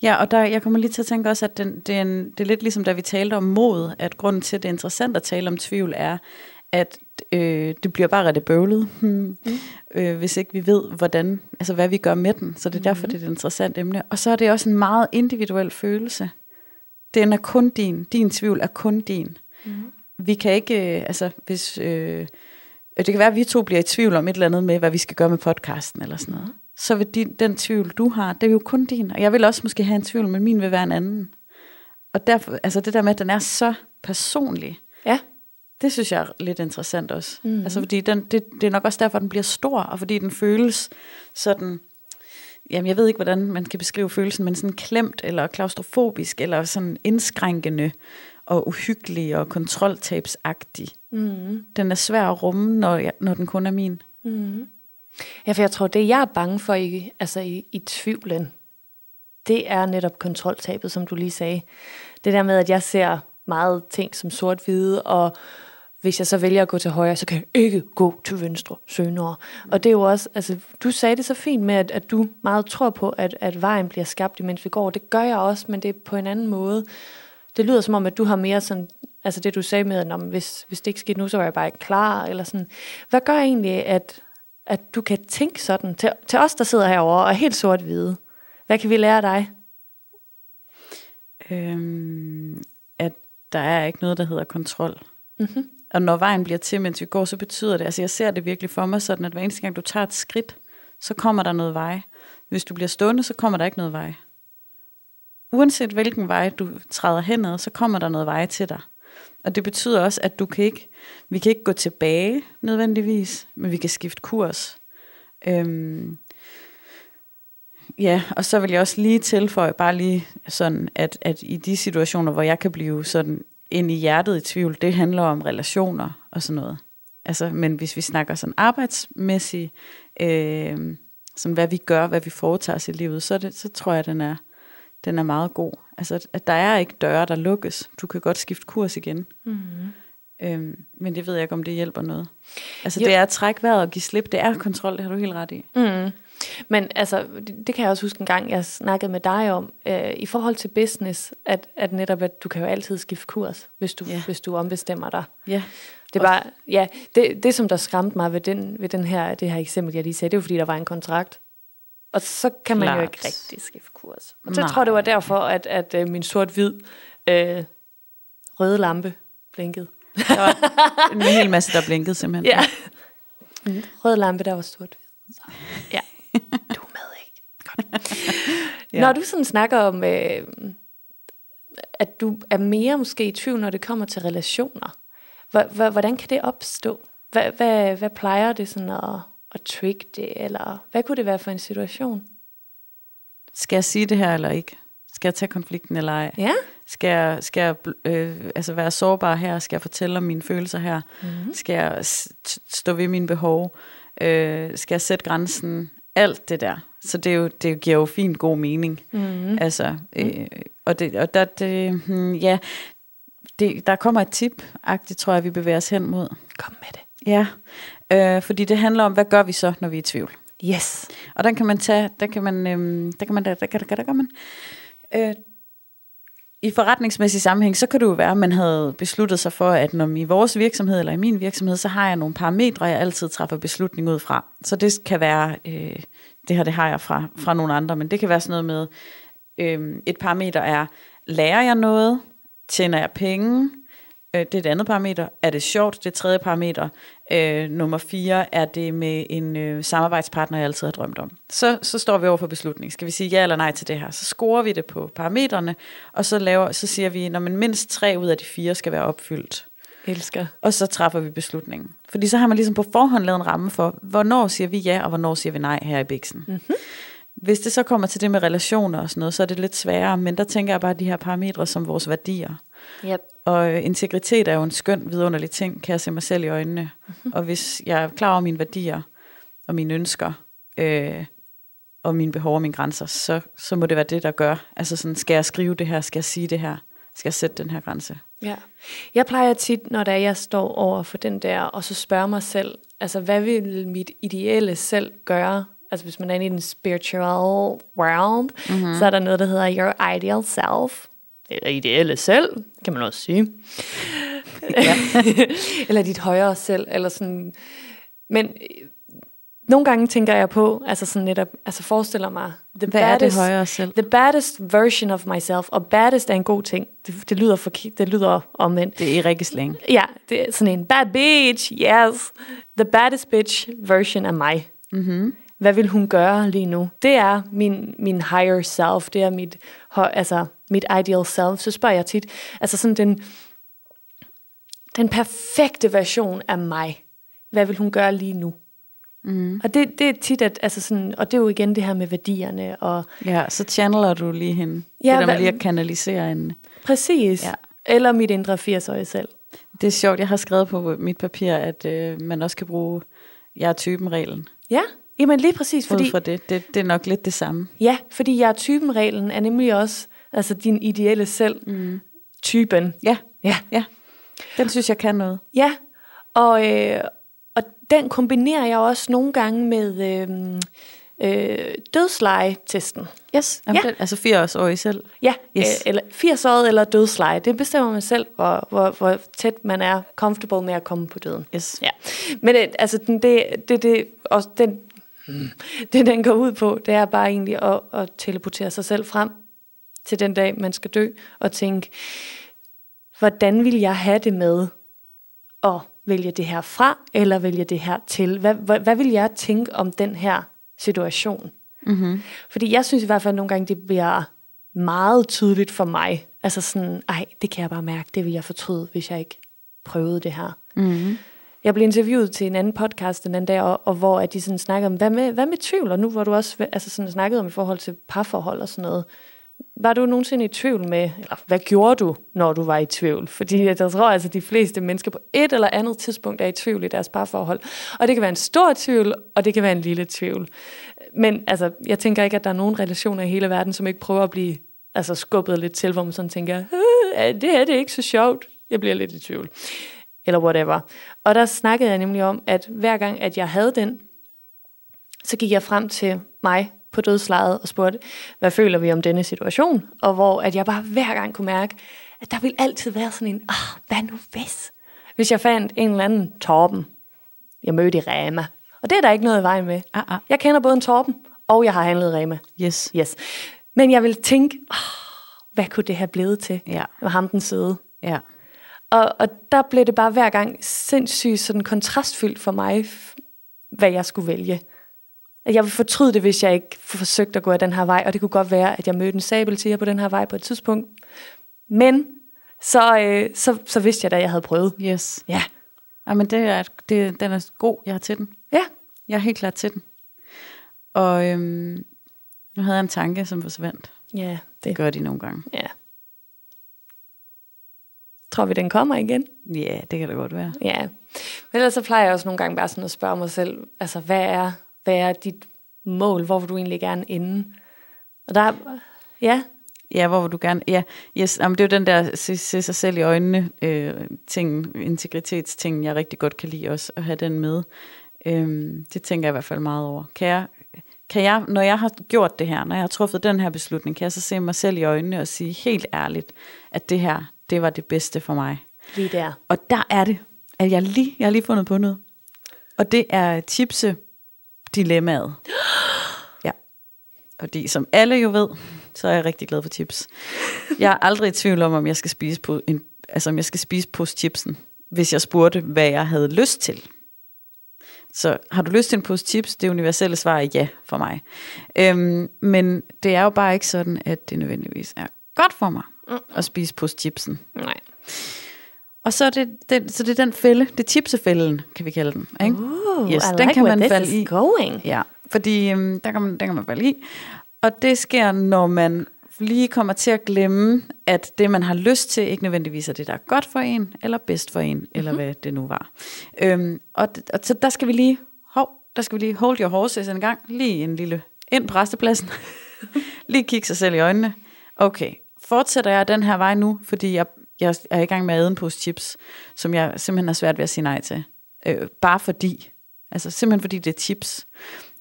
Ja, og der, jeg kommer lige til at tænke også, at den, det, er det er lidt ligesom, da vi talte om mod, at grunden til, at det er interessant at tale om tvivl, er, at øh, det bliver bare rigtig bøvlet, hmm. mm. øh, hvis ikke vi ved, hvordan, altså hvad vi gør med den. Så det er derfor, det er et interessant emne. Og så er det også en meget individuel følelse. Den er kun din. Din tvivl er kun din. Mm. Vi kan ikke, øh, altså hvis... Øh, det kan være, at vi to bliver i tvivl om et eller andet med, hvad vi skal gøre med podcasten eller sådan noget. Så vil din, den tvivl, du har, det er jo kun din. Og jeg vil også måske have en tvivl, men min vil være en anden. Og derfor, altså det der med, at den er så personlig, Ja. Det synes jeg er lidt interessant også. Mm. Altså fordi den, det, det er nok også derfor, den bliver stor, og fordi den føles sådan, jamen jeg ved ikke, hvordan man kan beskrive følelsen, men sådan klemt, eller klaustrofobisk, eller sådan indskrænkende, og uhyggelig, og kontroltabsagtig. Mm. Den er svær at rumme, når, jeg, når den kun er min. Ja, for jeg tror, det jeg er bange for i, altså i, i tvivlen, det er netop kontroltabet, som du lige sagde. Det der med, at jeg ser meget ting som sort-hvide, og hvis jeg så vælger at gå til højre, så kan jeg ikke gå til venstre sønere. Og det er jo også, altså du sagde det så fint med, at, at du meget tror på, at, at vejen bliver skabt, imens vi går. Det gør jeg også, men det er på en anden måde. Det lyder som om, at du har mere sådan, altså det du sagde med, at "Nå, men hvis, hvis det ikke skete nu, så var jeg bare ikke klar, eller sådan. Hvad gør egentlig, at, at du kan tænke sådan til, til os, der sidder herovre og er helt sort-hvide? Hvad kan vi lære af dig? Øhm, at der er ikke noget, der hedder kontrol. Mm-hmm. Og når vejen bliver til, mens vi går, så betyder det, altså jeg ser det virkelig for mig sådan, at hver eneste gang du tager et skridt, så kommer der noget vej. Hvis du bliver stående, så kommer der ikke noget vej. Uanset hvilken vej du træder henad, så kommer der noget vej til dig. Og det betyder også, at du kan ikke, vi kan ikke gå tilbage nødvendigvis, men vi kan skifte kurs. Øhm, ja, og så vil jeg også lige tilføje, bare lige sådan, at, at i de situationer, hvor jeg kan blive sådan ind i hjertet i tvivl, det handler om relationer og sådan noget. Altså, men hvis vi snakker sådan arbejdsmæssigt, øh, sådan hvad vi gør, hvad vi foretager os i livet, så, det, så tror jeg, den er, den er meget god. Altså, at- at der er ikke døre, der lukkes. Du kan godt skifte kurs igen. Mm-hmm. Øhm, men det ved jeg ikke, om det hjælper noget. Altså, Jo. det er at trække vejret og give slip. Det er kontrol, det har du helt ret i. Mm. Men altså, det, det kan jeg også huske en gang, jeg snakkede med dig om, øh, i forhold til business, at, at netop, at du kan jo altid skifte kurs, hvis du, Ja. hvis du ombestemmer dig. Ja, Det er bare, ja, det, det som der skræmte mig ved, den, ved den her, det her eksempel, jeg lige sagde, det var fordi, der var en kontrakt. Og så kan man jo Klart. ikke rigtig skifte kurs. Og så Nej. tror jeg, det var derfor, at, at øh, min sort-hvid øh, røde lampe blinkede. der var en hel masse, der blinkede simpelthen. Ja. Min røde lampe, der var sort-hvid. Så, ja, du er med, ikke? Godt. Ja. Når du sådan snakker om, øh, at du er mere måske i tvivl, når det kommer til relationer, hva- hva- hvordan kan det opstå? Hvad, hvad, hvad plejer det sådan at, at trigge det, eller hvad kunne det være for en situation? Skal jeg sige det her eller ikke? Skal jeg tage konflikten eller ej? Ja? Skal jeg, skal jeg øh, altså være sårbar her? Skal jeg fortælle om mine følelser her? Mm-hmm. Skal jeg s- t- stå ved mine behov? Øh, skal jeg sætte grænsen? Alt det der. Så det, er jo, det giver jo fint god mening. Mm-hmm. Altså, øh, og, det, og der, det, hmm, ja, det, der kommer et tip, agtigt tror jeg, vi bevæger os hen mod. Kom med det. Ja, øh, fordi det handler om, hvad gør vi så, når vi er i tvivl? Yes. Og den kan man tage, der kan man, øhm, der kan man, der, der, der, der, der kan man, øh, i forretningsmæssig sammenhæng, så kan det jo være, at man havde besluttet sig for, at når i vores virksomhed eller i min virksomhed, så har jeg nogle parametre, jeg altid træffer beslutning ud fra. Så det kan være, øh, det her det har jeg fra, fra nogle andre, men det kan være sådan noget med, øh, et parameter er, lærer jeg noget? Tjener jeg penge? Øh, det er et andet parameter. Er det sjovt? Det er et tredje parameter. Øh, nummer fire er det med en øh, samarbejdspartner, jeg altid har drømt om. Så, så står vi over for beslutning. Skal vi sige ja eller nej til det her? Så scorer vi det på parametrene, og så, laver, så siger vi, når man mindst tre ud af de fire skal være opfyldt. Elsker. Og så træffer vi beslutningen. Fordi så har man ligesom på forhånd lavet en ramme for, hvornår siger vi ja, og hvornår siger vi nej her i Bixen. Mm-hmm. Hvis det så kommer til det med relationer og sådan noget, så er det lidt sværere, men der tænker jeg bare de her parametre som vores værdier. Yep. Og øh, integritet er jo en skøn, vidunderlig ting, kan jeg se mig selv i øjnene. Mm-hmm. Og hvis jeg er klar over mine værdier og mine ønsker, øh, og mine behov og mine grænser, så, så må det være det, der gør. Altså sådan, skal jeg skrive det her, skal jeg sige det her, skal jeg sætte den her grænse. Ja. Jeg plejer tit, når der jeg står over for den der, og så spørger mig selv, altså hvad vil mit ideelle selv gøre? Altså hvis man er inde i den spiritual world, mm-hmm. så er der noget, der hedder your ideal self. Eller ideelle selv, kan man også sige. Ja. eller dit højere selv, eller sådan. Men øh, nogle gange tænker jeg på, altså sådan netop, altså forestiller mig, the Hvad baddest, er det højere selv? The baddest version of myself, og baddest er en god ting. Det, det lyder for, det lyder omvendt. Det er Erikke slang. Ja, det er sådan en bad bitch, yes. The baddest bitch version af mig. Mm-hmm. Hvad vil hun gøre lige nu? Det er min, min higher self, det er mit, altså, mit ideal self. Så spørger jeg tit, altså sådan den, den perfekte version af mig. Hvad vil hun gøre lige nu? Mm. Og det, det er tit, at, altså sådan, og det er jo igen det her med værdierne. Og, ja, så channeler du lige hende. Ja, det der med lige at kanalisere hende. Præcis. Ja. Eller mit indre 80-årige selv. Det er sjovt, jeg har skrevet på mit papir, at øh, man også kan bruge jeg er typen-reglen. Ja, jamen lige præcis. Fordi, for det. det. Det er nok lidt det samme. Ja, fordi jeg er typen-reglen er nemlig også altså din ideelle selv. Mm. Typen. Ja, ja, ja. Den synes jeg kan noget. Ja, og, øh, og den kombinerer jeg også nogle gange med øh, øh, dødsleje-testen. Yes, Jamen, ja. den, altså 80 år selv. Ja, yes. øh, eller 80 år eller dødsleje. Det bestemmer man selv, hvor, hvor, hvor tæt man er comfortable med at komme på døden. Yes. Ja. Men det, altså, den, det, det, det, også den, det, den går ud på, det er bare egentlig at, at teleportere sig selv frem til den dag, man skal dø, og tænke, hvordan vil jeg have det med at vælge det her fra, eller vælge det her til? Hvad, hvad, hvad vil jeg tænke om den her situation? Mm-hmm. Fordi jeg synes i hvert fald nogle gange, det bliver meget tydeligt for mig. Altså sådan, ej, det kan jeg bare mærke, det vil jeg fortryde, hvis jeg ikke prøvede det her. Mm-hmm. Jeg blev interviewet til en anden podcast den anden dag, og, og hvor at de sådan snakkede om, hvad med, hvad med tvivl? Og nu hvor du også altså sådan snakkede om i forhold til parforhold og sådan noget. Var du nogensinde i tvivl med, eller hvad gjorde du, når du var i tvivl? Fordi jeg tror altså, at de fleste mennesker på et eller andet tidspunkt er i tvivl i deres parforhold. Og det kan være en stor tvivl, og det kan være en lille tvivl. Men altså, jeg tænker ikke, at der er nogen relationer i hele verden, som ikke prøver at blive altså, skubbet lidt til, hvor man sådan tænker, øh, det her det er ikke så sjovt. Jeg bliver lidt i tvivl. Eller whatever. Og der snakkede jeg nemlig om, at hver gang, at jeg havde den, så gik jeg frem til mig på dødslejet og spurgte, hvad føler vi om denne situation? Og hvor at jeg bare hver gang kunne mærke, at der vil altid være sådan en, ah, hvad nu hvis? Hvis jeg fandt en eller anden Torben, jeg mødte i Rema. Og det er der ikke noget i vejen med. Uh-uh. Jeg kender både en Torben, og jeg har handlet Rema. Yes. yes. Men jeg vil tænke, oh, hvad kunne det have blevet til? Ja. Med ham den søde. Ja. Og, og der blev det bare hver gang sindssygt sådan kontrastfyldt for mig, hvad jeg skulle vælge. Jeg vil fortryde det, hvis jeg ikke forsøgte at gå af den her vej, og det kunne godt være, at jeg mødte en sabeltiger på den her vej på et tidspunkt. Men så, øh, så, så vidste jeg da, at jeg havde prøvet. Yes. Ja. Ja, men det er, det, den er god. Jeg er til den. Ja. Jeg er helt klar til den. Og øhm, nu havde jeg en tanke, som forsvandt. Ja. Det, det gør de nogle gange. Ja. Tror vi, den kommer igen? Ja, det kan det godt være. Ja. Men ellers så plejer jeg også nogle gange bare sådan at spørge mig selv, altså hvad er, hvad er dit mål? Hvor vil du egentlig gerne ende? Og der, ja. Ja, hvor vil du gerne, ja, yes, jamen, det er jo den der se, se sig selv i øjnene øh, ting, integritetsting, jeg rigtig godt kan lide også, at have den med. Øhm, det tænker jeg i hvert fald meget over. Kan jeg, kan jeg, når jeg har gjort det her, når jeg har truffet den her beslutning, kan jeg så se mig selv i øjnene og sige helt ærligt, at det her, det var det bedste for mig. Lige der. Og der er det, at jeg lige, jeg har lige fundet på noget. Og det er chipse dilemmaet. Ja. Fordi som alle jo ved, så er jeg rigtig glad for chips. Jeg er aldrig i tvivl om, om jeg skal spise på en, altså om jeg skal spise på chipsen, hvis jeg spurgte, hvad jeg havde lyst til. Så har du lyst til en pose chips? Det universelle svar er ja for mig. Øhm, men det er jo bare ikke sådan, at det nødvendigvis er godt for mig mm. at spise pose chipsen. Nej. Og så er det, den, så det er den fælde, det er chipsefælden, kan vi kalde den. Ikke? Ooh, Yes, I den like kan man falde i. going. Ja, fordi øhm, der, kan man, der kan man falde i. Og det sker, når man lige kommer til at glemme, at det, man har lyst til, ikke nødvendigvis er det, der er godt for en, eller bedst for en, mm-hmm. eller hvad det nu var. Øhm, og, og så der skal vi lige, hov, der skal vi lige hold your horses en gang, lige en lille, ind på restepladsen, lige kigge sig selv i øjnene. Okay, fortsætter jeg den her vej nu, fordi jeg, jeg er i gang med at en pose chips, som jeg simpelthen har svært ved at sige nej til. Øh, bare fordi. Altså simpelthen fordi det er chips.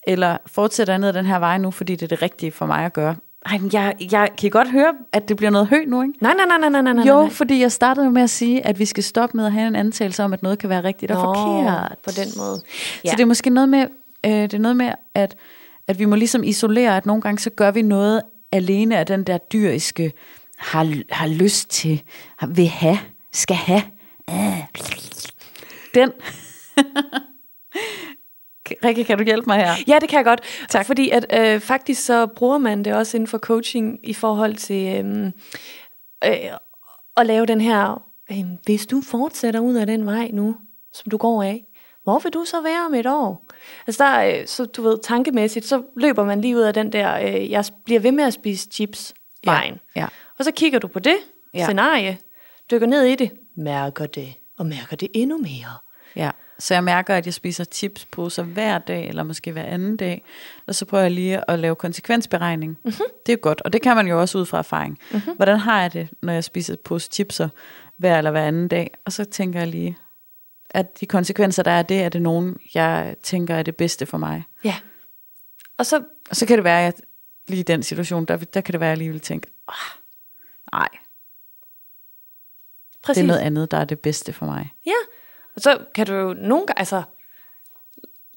Eller fortsætter jeg ned ad den her vej nu, fordi det er det rigtige for mig at gøre. Ej, men jeg, jeg kan godt høre, at det bliver noget højt nu, ikke? Nej, nej, nej, nej, nej, nej, nej. Jo, fordi jeg startede med at sige, at vi skal stoppe med at have en antagelse om, at noget kan være rigtigt og Nå, forkert. på den måde. Ja. Så det er måske noget med, øh, det er noget med at, at vi må ligesom isolere, at nogle gange så gør vi noget alene af den der dyriske, har, har lyst til, har, vil have, skal have. Øh. Den. Rikke, kan du hjælpe mig her? Ja, det kan jeg godt. Tak. Fordi at, øh, faktisk så bruger man det også inden for coaching i forhold til øh, øh, at lave den her, øh, hvis du fortsætter ud af den vej nu, som du går af, hvor vil du så være om et år? Altså der, øh, så du ved, tankemæssigt, så løber man lige ud af den der, øh, jeg bliver ved med at spise chips vejen. ja. Og så kigger du på det Ja. scenarie, dykker ned i det, mærker det, og mærker det endnu mere. Ja, så jeg mærker, at jeg spiser chipsposer hver dag, eller måske hver anden dag, og så prøver jeg lige at lave konsekvensberegning. Mm-hmm. Det er godt, og det kan man jo også ud fra erfaring. Mm-hmm. Hvordan har jeg det, når jeg spiser pose chipser hver eller hver anden dag? Og så tænker jeg lige, at de konsekvenser, der er det, er det nogen, jeg tænker er det bedste for mig. Ja. Og så, Og så kan det være, at lige i den situation, der, der kan det være, at jeg lige vil tænke, ah, nej, præcis. det er noget andet, der er det bedste for mig. Ja, og så kan du jo nogle gange, altså,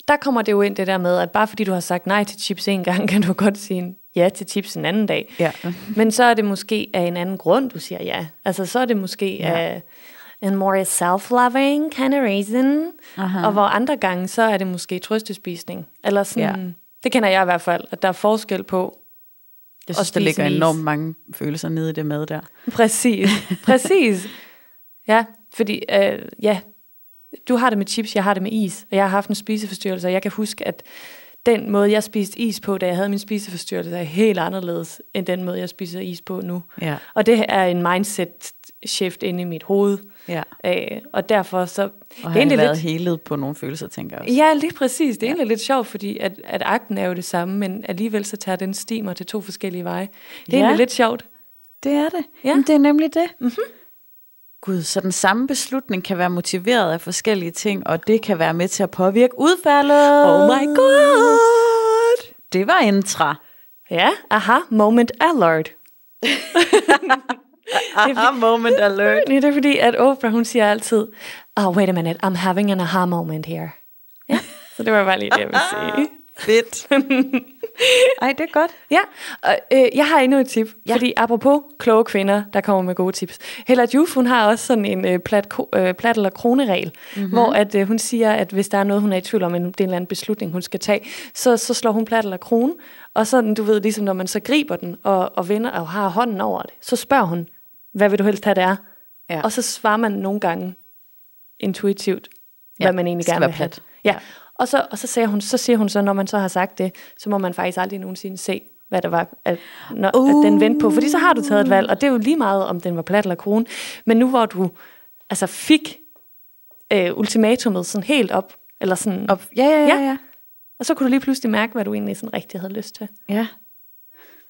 der kommer det jo ind det der med, at bare fordi du har sagt nej til chips en gang, kan du godt sige ja til chips en anden dag. Ja. Men så er det måske af en anden grund, du siger ja. Altså så er det måske Ja. af en more self-loving kind of reason. Aha. Og hvor andre gange, så er det måske trøstespisning. Eller sådan, Ja. det kender jeg i hvert fald, at der er forskel på. Jeg Og synes, der spise ligger enormt mange følelser nede i det mad der. Præcis, præcis. Ja, fordi, øh, ja, du har det med chips, jeg har det med is, og jeg har haft en spiseforstyrrelse, og jeg kan huske, at den måde, jeg spiste is på, da jeg havde min spiseforstyrrelse, er helt anderledes, end den måde, jeg spiser is på nu. Ja. Og det er en mindset shift inde i mit hoved. Ja. Øh, og derfor så... Og det har været lidt, helet på nogle følelser, tænker jeg også. Ja, lige præcis. Det er ja. egentlig lidt sjovt, fordi at, at akten er jo det samme, men alligevel så tager den stimer til to forskellige veje. Det er Ja. egentlig lidt sjovt. Det er det. Ja. Jamen, det er nemlig det. Mm-hmm. Gud, så den samme beslutning kan være motiveret af forskellige ting, og det kan være med til at påvirke udfaldet. Oh my god! Det var intra. Ja, aha, moment alert. Aha, moment alert. Det er fordi, at Oprah, hun siger altid, oh, wait a minute, I'm having an aha moment here. Ja, så det var bare lige det, jeg ville sige. Fedt. Ej, det er godt. Ja, og øh, jeg har endnu et tip, ja. fordi apropos kloge kvinder, der kommer med gode tips. Hella Juf, hun har også sådan en øh, plat, ko- øh, plat eller kroneregel, mm-hmm. hvor at, øh, hun siger, at hvis der er noget, hun er i tvivl om, en, det er en eller anden beslutning, hun skal tage, så, så slår hun plat eller krone, og sådan, du ved, ligesom når man så griber den og, og vender og har hånden over det, så spørger hun, hvad vil du helst have, det er? Ja. Og så svarer man nogle gange intuitivt, hvad Ja, man egentlig gerne vil have. Ja. Ja. Og, så, og så, siger hun, så siger hun så, når man så har sagt det, så må man faktisk aldrig nogensinde se, hvad der var, at, når, uh. at den vendte på. Fordi så har du taget et valg, og det er jo lige meget, om den var plat eller krone. Men nu hvor du altså fik øh, ultimatumet sådan helt op, eller sådan, Og, ja, ja, ja, Ja. ja. og så kunne du lige pludselig mærke, hvad du egentlig sådan rigtig havde lyst til. ja.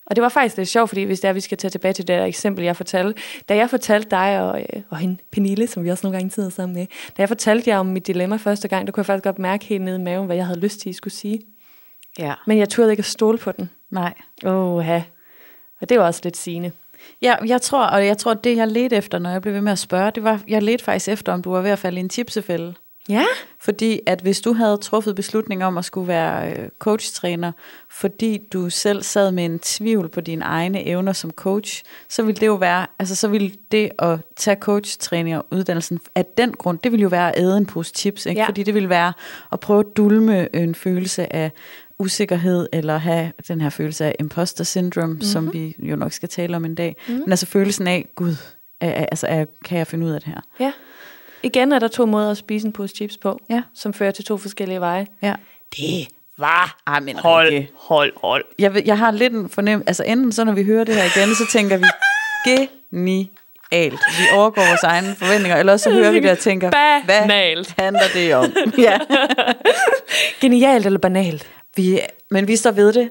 Og det var faktisk lidt sjovt, fordi hvis det er, vi skal tage tilbage til det der eksempel, jeg fortalte. Da jeg fortalte dig og, øh, og hende, Pernille, som vi også nogle gange sidder sammen med, da jeg fortalte jer om mit dilemma første gang, der kunne jeg faktisk godt mærke helt nede i maven, hvad jeg havde lyst til, at I skulle sige. Ja. Men jeg turde ikke at stole på den. Nej. Åh, ja. Og det var også lidt sigende. Ja, jeg tror, og jeg tror, det jeg ledte efter, når jeg blev ved med at spørge, det var, jeg ledte faktisk efter, om du var ved at falde i en chipsefælde. Ja. Fordi at hvis du havde truffet beslutning om at skulle være øh, coachtræner, fordi du selv sad med en tvivl på dine egne evner som coach, så ville det jo være, altså så ville det at tage coachtræning og uddannelsen af den grund, det ville jo være at æde en pose chips, ikke? Ja. fordi det ville være at prøve at dulme en følelse af usikkerhed, eller have den her følelse af imposter syndrome, mm-hmm. som vi jo nok skal tale om en dag. Mm-hmm. Men altså følelsen af, gud, altså kan jeg finde ud af det her? Ja. Igen er der to måder at spise en pose chips på, Ja. som fører til to forskellige veje. Ja. Det var Ej, men hold, Rikke. hold, hold. jeg, jeg har lidt en fornem... Altså enten så, når vi hører det her igen, så tænker vi, genialt. Vi overgår vores egne forventninger, eller også så hører vi det og tænker, Banalt. hvad handler det om? ja. Genialt eller banalt? vi, men vi står ved det.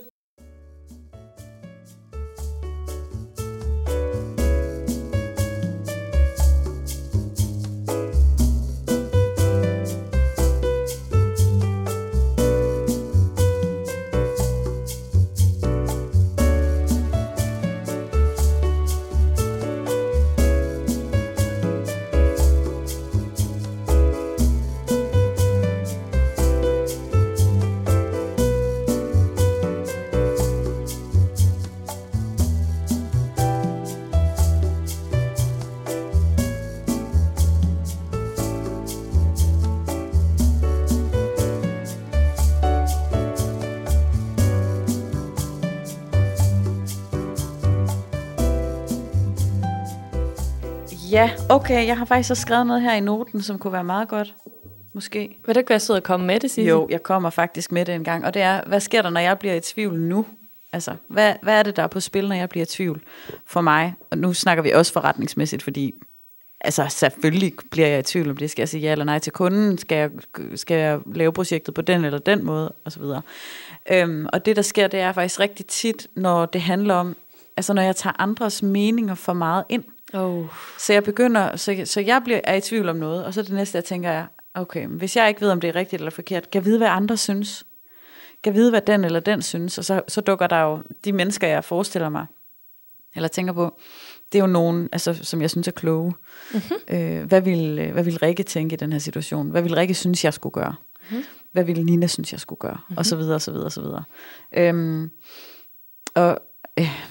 Okay, jeg har faktisk så skrevet noget her i noten, som kunne være meget godt. Måske. Vil du ikke være sød at komme med det, Sisse? Jo, jeg kommer faktisk med det en gang. Og det er, hvad sker der, når jeg bliver i tvivl nu? Altså, hvad, hvad er det, der er på spil, når jeg bliver i tvivl for mig? Og nu snakker vi også forretningsmæssigt, fordi altså, selvfølgelig bliver jeg i tvivl om det. Skal jeg sige ja eller nej til kunden? Skal jeg, skal jeg lave projektet på den eller den måde? Og så videre. Øhm, og det, der sker, det er faktisk rigtig tit, når det handler om, altså når jeg tager andres meninger for meget ind. Oh. Så jeg begynder, så, så jeg bliver, er i tvivl om noget, og så det næste, jeg tænker er, okay, hvis jeg ikke ved, om det er rigtigt eller forkert, kan jeg vide, hvad andre synes? Kan jeg vide, hvad den eller den synes? Og så, så dukker der jo de mennesker, jeg forestiller mig, eller tænker på, det er jo nogen, altså, som jeg synes er kloge. Mm-hmm. Øh, hvad, vil, hvad vil Rikke tænke i den her situation? Hvad vil Rikke synes, jeg skulle gøre? Mm-hmm. Hvad vil Nina synes, jeg skulle gøre? Mm-hmm. Og så videre, og så videre, og så videre. Øhm, og øh,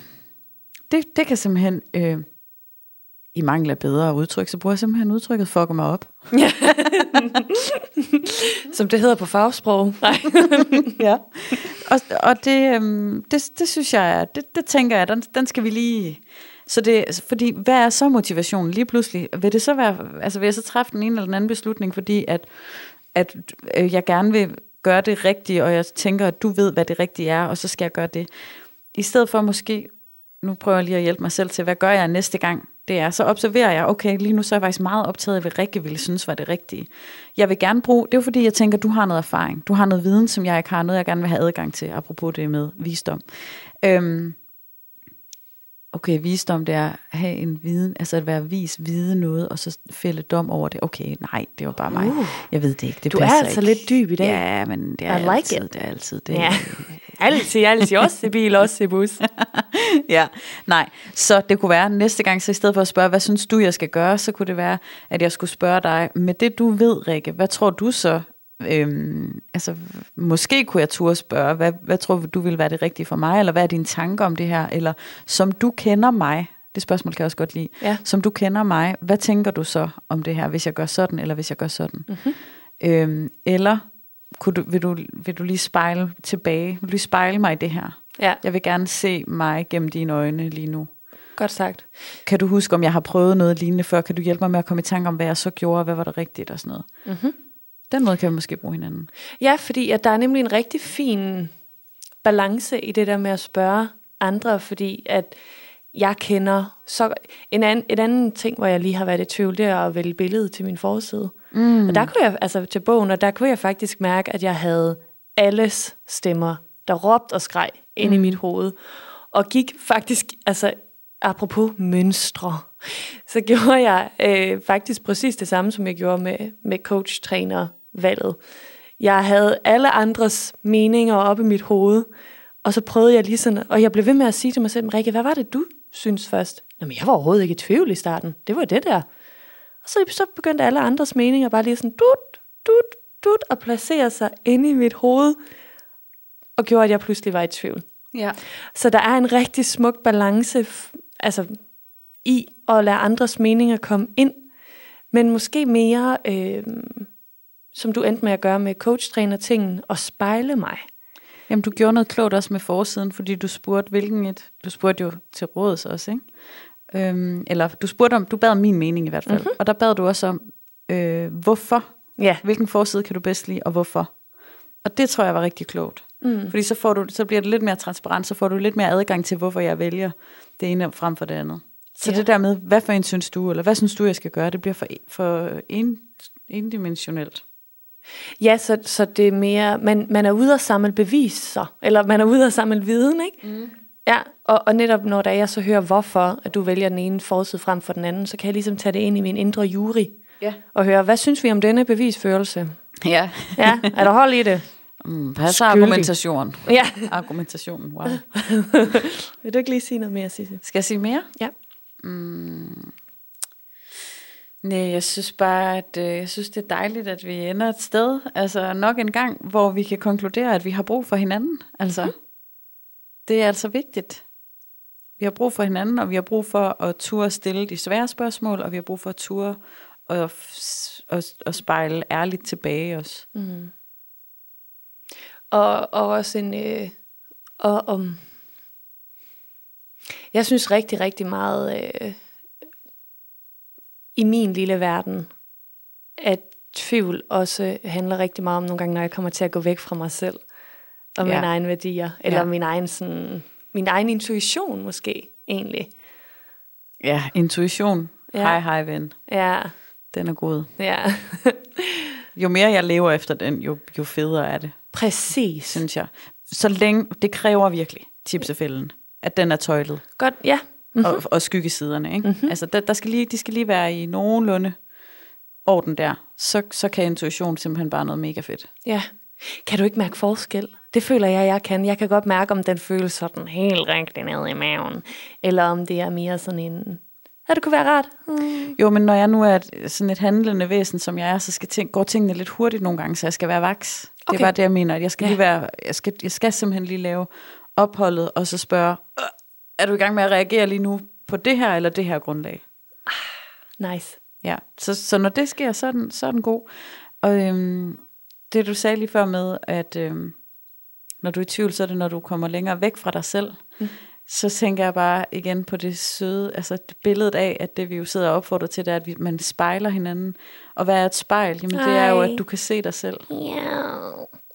det, det kan simpelthen... Øh, i mangel af bedre udtryk, så bruger jeg simpelthen udtrykket fucker mig op. Som det hedder på fagsprog. Nej. ja. Og, og det, øhm, det, det synes jeg, det, det tænker jeg, den, den skal vi lige... Så det, fordi, hvad er så motivationen lige pludselig? Vil det så være, altså vil jeg så træffe den ene eller den anden beslutning, fordi at, at øh, jeg gerne vil gøre det rigtige, og jeg tænker, at du ved, hvad det rigtige er, og så skal jeg gøre det. I stedet for måske, nu prøver jeg lige at hjælpe mig selv til, hvad gør jeg næste gang? Det er, så observerer jeg, okay, lige nu så er jeg faktisk meget optaget af, hvad Rikke ville synes var det rigtige. Jeg vil gerne bruge, det er jo fordi, jeg tænker, du har noget erfaring, du har noget viden, som jeg ikke har, noget jeg gerne vil have adgang til, apropos det med visdom. Øhm, okay, visdom, det er at have en viden, altså at være vis, vide noget, og så fælde dom over det. Okay, nej, det var bare mig. Uh. Jeg ved det ikke, det Du er altså ikke. lidt dyb i dag. Ja, men det er I like altid, it. det er altid det. Ja. Altid, altid. Også i bil, også i bus. ja, nej. Så det kunne være næste gang, så i stedet for at spørge, hvad synes du, jeg skal gøre, så kunne det være, at jeg skulle spørge dig, med det du ved, Rikke, hvad tror du så, øhm, altså måske kunne jeg turde spørge, hvad, hvad tror du ville være det rigtige for mig, eller hvad er dine tanker om det her, eller som du kender mig, det spørgsmål kan jeg også godt lide, Ja. som du kender mig, hvad tænker du så om det her, hvis jeg gør sådan, eller hvis jeg gør sådan? Mm-hmm. Øhm, eller kunne du, vil, du, vil du lige spejle tilbage, vil du lige spejle mig i det her? Ja, Jeg vil gerne se mig gennem dine øjne lige nu. godt sagt. Kan du huske, om jeg har prøvet noget lignende før? Kan du hjælpe mig med at komme i tanke om, hvad jeg så gjorde, og hvad var der rigtigt og sådan noget? Mm-hmm. Den måde kan vi måske bruge hinanden. Ja, fordi at der er nemlig en rigtig fin balance i det der med at spørge andre, fordi at jeg kender så en anden, et andet ting, hvor jeg lige har været i tvivl, det er at vælge billedet til min forside. Mm. Og der kunne jeg, altså til bogen, og der kunne jeg faktisk mærke, at jeg havde alles stemmer, der råbte og skreg ind mm. i mit hoved. Og gik faktisk, altså apropos mønstre, så gjorde jeg øh, faktisk præcis det samme, som jeg gjorde med, med coach-træner-valget. Jeg havde alle andres meninger op i mit hoved, og så prøvede jeg lige sådan, og jeg blev ved med at sige til mig selv, Rikke, hvad var det, du synes først? Jamen, jeg var overhovedet ikke i tvivl i starten. Det var det der. Og så, så begyndte alle andres meninger bare lige sådan, dut, dut, dut, og placere sig inde i mit hoved, og gjorde, at jeg pludselig var i tvivl. Ja. Så der er en rigtig smuk balance altså, i at lade andres meninger komme ind, men måske mere, øh, som du endte med at gøre med coach-træner-tingen, og spejle mig. Jamen, du gjorde noget klogt også med forsiden, fordi du spurgte, hvilken et... Du spurgte jo til råds også, ikke? Øhm, eller du spurgte om, du bad om min mening i hvert fald. Mm-hmm. Og der bad du også om, øh, hvorfor? Ja. Hvilken forside kan du bedst lide, og hvorfor? Og det tror jeg var rigtig klogt. Mm. Fordi så, får du, så bliver det lidt mere transparent, så får du lidt mere adgang til, hvorfor jeg vælger det ene frem for det andet. Så Ja. det der med, hvad for en synes du, eller hvad synes du, jeg skal gøre, det bliver for, for en, endimensionelt. Ja, så, så det er mere, man, man er ude at samle beviser, eller man er ude at samle viden, ikke? Mm. Ja, og, og netop når der jeg så hører, hvorfor at du vælger den ene forside frem for den anden, så kan jeg ligesom tage det ind i min indre jury, Ja. og høre, hvad synes vi om denne bevisførelse? Ja. Ja, er der hold i det? Mm, passer Skyldig. argumentation. Ja. Argumentationen, wow. Vil du ikke lige sige noget mere, Sisse? Skal jeg sige mere? Ja. Nej, jeg synes bare, at øh, jeg synes, det er dejligt, at vi ender et sted, altså nok en gang, hvor vi kan konkludere, at vi har brug for hinanden. Altså, det er altså vigtigt. Vi har brug for hinanden, og vi har brug for at turde stille de svære spørgsmål, og vi har brug for at turde og, og, og spejle ærligt tilbage også. Mm. Og, og også en... Øh, og, om, jeg synes rigtig, rigtig meget øh, i min lille verden, at tvivl også handler rigtig meget om nogle gange, når jeg kommer til at gå væk fra mig selv, og mine Ja. egne værdier, eller Ja. min egen, sådan, min egen intuition måske, egentlig. Ja, intuition. Ja. Hej, hej ven. Ja, Den er god. ja. Jo mere jeg lever efter den, jo, jo federe er det. Præcis. synes jeg. Så længe, det kræver virkelig tipsefælden, at den er tøjlet, Godt, ja. Mm-hmm. og, og skyggesiderne. Ikke? Mm-hmm. Altså, der, der skal lige, de skal lige være i nogenlunde orden der. Så, så kan intuition simpelthen bare noget mega fedt. Ja. Kan du ikke mærke forskel? Det føler jeg, jeg kan. Jeg kan godt mærke, om den føles sådan helt rigtig nede i maven. Eller om det er mere sådan en... Ja, det kunne være rart. Mm. Jo, men når jeg nu er et, sådan et handlende væsen, som jeg er, så skal ting, går tingene lidt hurtigt nogle gange, så jeg skal være vaks. Det Okay. er bare det, jeg mener. Jeg skal, Ja. lige være, jeg, skal, jeg skal simpelthen lige lave opholdet, og så spørge, "Øh, er du i gang med at reagere lige nu på det her eller det her grundlag? Nice. Ja, så, så når det sker, så er den, så er den god. Og øhm, det du sagde lige før med, at øhm, når du er i tvivl, så er det, når du kommer længere væk fra dig selv. Mm. Så tænker jeg bare igen på det søde, altså det billedet af, at det vi jo sidder og opfordrer til, det er, at vi, man spejler hinanden. Og hvad er et spejl? Jamen det er jo, Ej. at du kan se dig selv. Ja,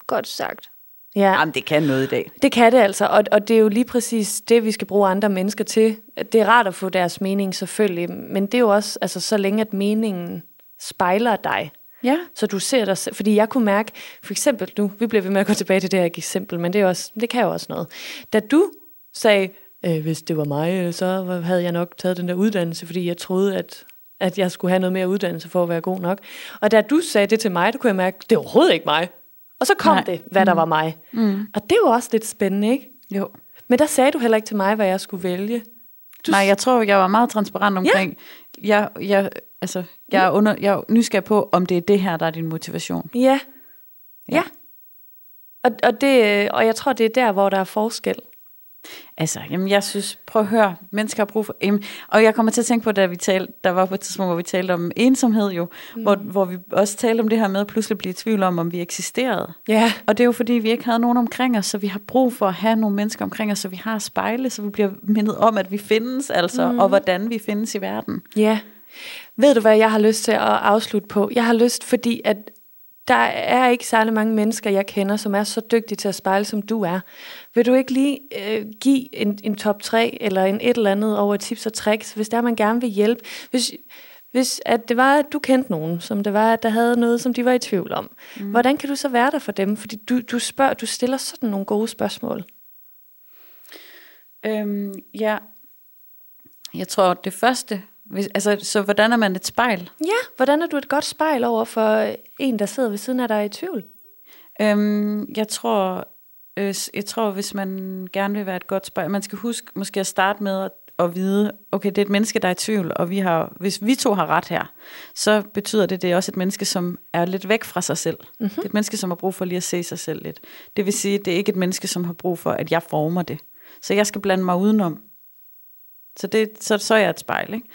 godt sagt. Ja, Jamen det kan noget i dag. det kan det altså. Og, og det er jo lige præcis det, vi skal bruge andre mennesker til. Det er rart at få deres mening selvfølgelig, men det er jo også, altså så længe at meningen spejler dig, Ja. Så du ser dig selv, fordi jeg kunne mærke, for eksempel nu, vi bliver ved med at gå tilbage til det her eksempel, men det, er også, det kan jo også noget. Da du sagde, øh, hvis det var mig, så havde jeg nok taget den der uddannelse, fordi jeg troede, at, at jeg skulle have noget mere uddannelse for at være god nok. Og da du sagde det til mig, der kunne jeg mærke, det er overhovedet ikke mig. Og så kom Nej. Det, hvad mm. der var mig. Mm. Og det var også lidt spændende, ikke? Jo. Men der sagde du heller ikke til mig, hvad jeg skulle vælge. Du Nej, jeg tror, jeg var meget transparent omkring, ja. jeg, jeg, altså, jeg, er under, jeg er nysgerrig på, om det er det her, der er din motivation. Ja. Ja. ja. Og, og, det, og jeg tror, det er der, hvor der er forskel. Altså, jamen jeg synes, prøv at høre, mennesker har brug for, jamen, og jeg kommer til at tænke på, da vi talte, der var på et tidspunkt, hvor vi talte om ensomhed jo, mm. hvor, hvor vi også talte om det her med at pludselig blive i tvivl om, om vi eksisterede. Ja. Og det er jo fordi, vi ikke havde nogen omkring os, så vi har brug for at have nogle mennesker omkring os, så vi har spejle, så vi bliver mindet om, at vi findes, altså, mm. og hvordan vi findes i verden. Ja. Ved du, hvad jeg har lyst til at afslutte på? Jeg har lyst, fordi at der er ikke særlig mange mennesker, jeg kender, som er så dygtige til at spejle, som du er. Vil du ikke lige øh, give en, en top 3 eller en et eller andet over tips og tricks, hvis der man gerne vil hjælpe? Hvis, hvis at det var, at du kendte nogen, som det var, at der havde noget, som de var i tvivl om. Mm. Hvordan kan du så være der for dem? Fordi du, du spørger, du stiller sådan nogle gode spørgsmål. Øhm, ja, jeg tror, det første, hvis, altså, så hvordan er man et spejl? Ja, hvordan er du et godt spejl over for en, der sidder ved siden af dig i tvivl? Øhm, jeg tror, øh, jeg tror, hvis man gerne vil være et godt spejl, man skal huske måske at starte med at, at vide, okay, det er et menneske, der er i tvivl, og vi har, hvis vi to har ret her, så betyder det, det er også et menneske, som er lidt væk fra sig selv. Mm-hmm. Det er et menneske, som har brug for lige at se sig selv lidt. Det vil sige, det er ikke et menneske, som har brug for, at jeg former det. Så jeg skal blande mig udenom. Så, det, så, så er jeg et spejl, ikke?